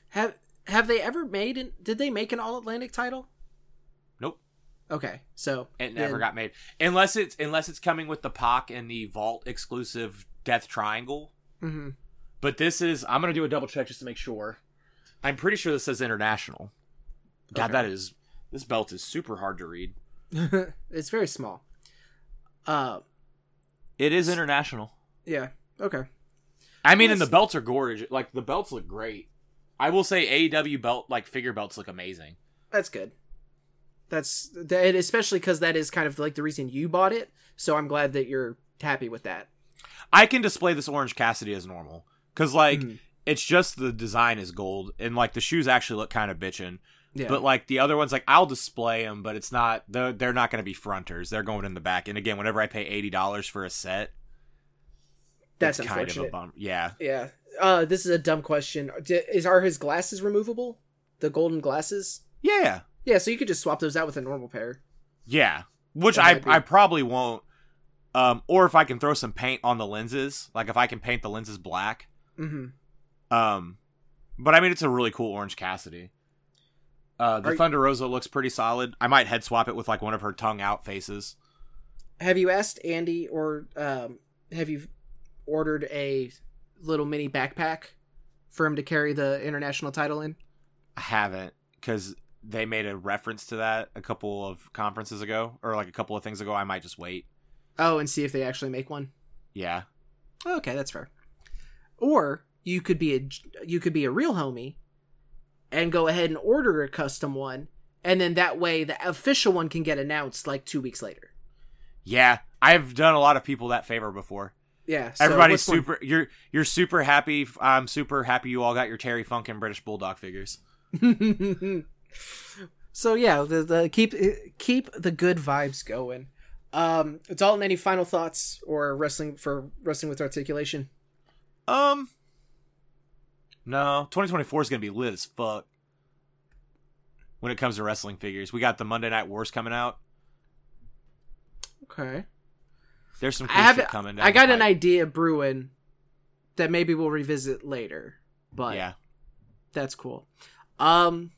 Have Have they ever made? An, did they make an All Atlantic title? Nope, Okay, so it never then- got made unless it's unless it's coming with the Pac and the Vault exclusive Death Triangle. Mhm. But this is I'm gonna do a double check just to make sure. I'm pretty sure this says international. God, Okay. that is this belt is super hard to read. it's very small. Uh, It is international. yeah. Okay. I mean, and the belts are gorgeous. Like the belts look great. I will say AEW belt like figure belts look amazing. That's good. That's that, especially because that is kind of like the reason you bought it. So I'm glad that you're happy with that. I can display this Orange Cassidy as normal because like Mhm. it's just the design is gold and like the shoes actually look kind of bitchin'. Yeah. But like the other ones, like I'll display them, but it's not. They're, they're not going to be fronters. They're going in the back. And again, whenever I pay eighty dollars for a set, That's kind of a bummer. Yeah, yeah. Uh, this is a dumb question. D- Is are his glasses removable? The golden glasses? yeah, Yeah. So you could just swap those out with a normal pair. yeah. Which I I probably won't. Um, or if I can throw some paint on the lenses, like if I can paint the lenses black. Mm-hmm. Um, but I mean, it's a really cool Orange Cassidy. Uh, the Are you- Thunder Rosa looks pretty solid. I might head swap it with like one of her tongue out faces. Have you asked Andy or um, have you ordered a little mini backpack for him to carry the international title in? I haven't because they made a reference to that a couple of conferences ago or like a couple of things ago. I might just wait. Oh, and see if they actually make one. Yeah, Okay, that's fair. Or you could be a you could be a real homie and go ahead and order a custom one, and then that way the official one can get announced like two weeks later. yeah. I've done a lot of people that favor before. Yeah, so Everybody's what's one- super. You're you're super happy. I'm super happy. You all got your Terry Funk and British Bulldog figures. so yeah, the, the keep keep the good vibes going. Um, Dalton, any final thoughts or wrestling for wrestling with articulation? Um, no, 2024 is gonna be lit as fuck. When it comes to wrestling figures, we got the Monday Night Wars coming out. Okay. There's some I have, shit coming. Down I got an idea brewing that maybe we'll revisit later, but Yeah, that's cool. Um,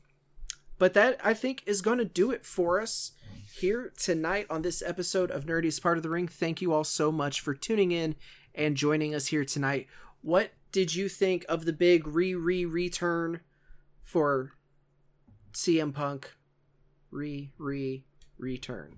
but that I think is going to do it for us here tonight on this episode of Nerdiest Part of the Ring. Thank you all so much for tuning in and joining us here tonight. What did you think of the big re re return for CM Punk? Re re return.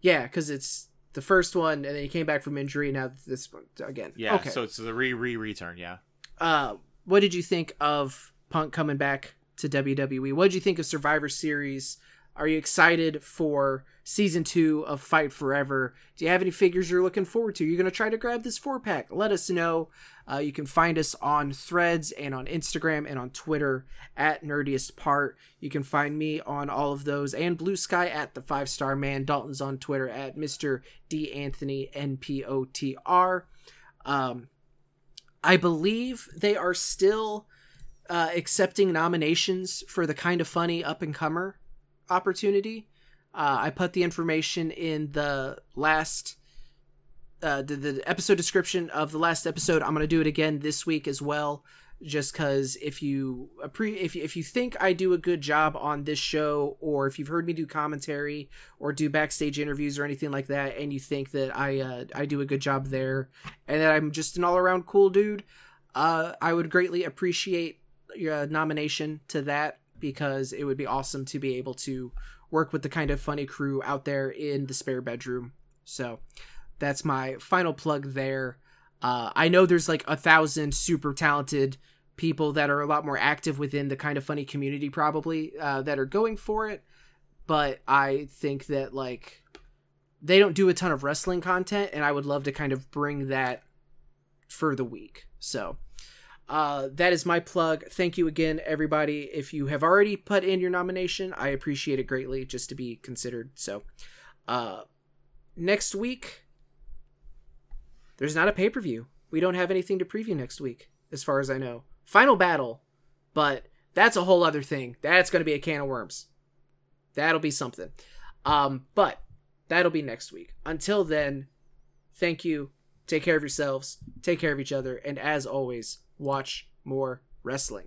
Yeah, because it's the first one, and then he came back from injury. Now this one again. yeah. Okay. So it's the re re return. Yeah. uh, what did you think of Punk coming back to WWE? What did you think of Survivor Series? Are you excited for season two of Fight Forever? Do you have any figures you're looking forward to? You're going to try to grab this four pack? Let us know. Uh, you can find us on threads and on Instagram and on Twitter at Nerdiest Part. You can find me on all of those and Bluesky at the Five Star Man. Dalton's on Twitter at Mr. D Anthony NPOTR. Um, I believe they are still uh, accepting nominations for the kind of funny up and comer opportunity. Uh, I put the information in the last uh, the, the episode description of the last episode. I'm gonna do it again this week as well, just because if you appre- if you, if you think I do a good job on this show, or if you've heard me do commentary or do backstage interviews or anything like that, and you think that I uh, I do a good job there, and that I'm just an all around cool dude, uh, I would greatly appreciate your uh, nomination to that because it would be awesome to be able to work with the kind of funny crew out there in the spare bedroom. So that's my final plug there. Uh, I know there's like a thousand super talented people that are a lot more active within the kind of funny community, probably uh, that are going for it, but I think that like they don't do a ton of wrestling content, and I would love to kind of bring that for the week. So uh, that is my plug. Thank you again, everybody. If you have already put in your nomination, I appreciate it greatly just to be considered. So, uh, next week, there's not a pay per view. We don't have anything to preview next week, as far as I know. Final battle, but that's a whole other thing. That's going to be a can of worms. That'll be something. Um, but that'll be next week. Until then, thank you. Take care of yourselves. Take care of each other. And as always, watch more wrestling.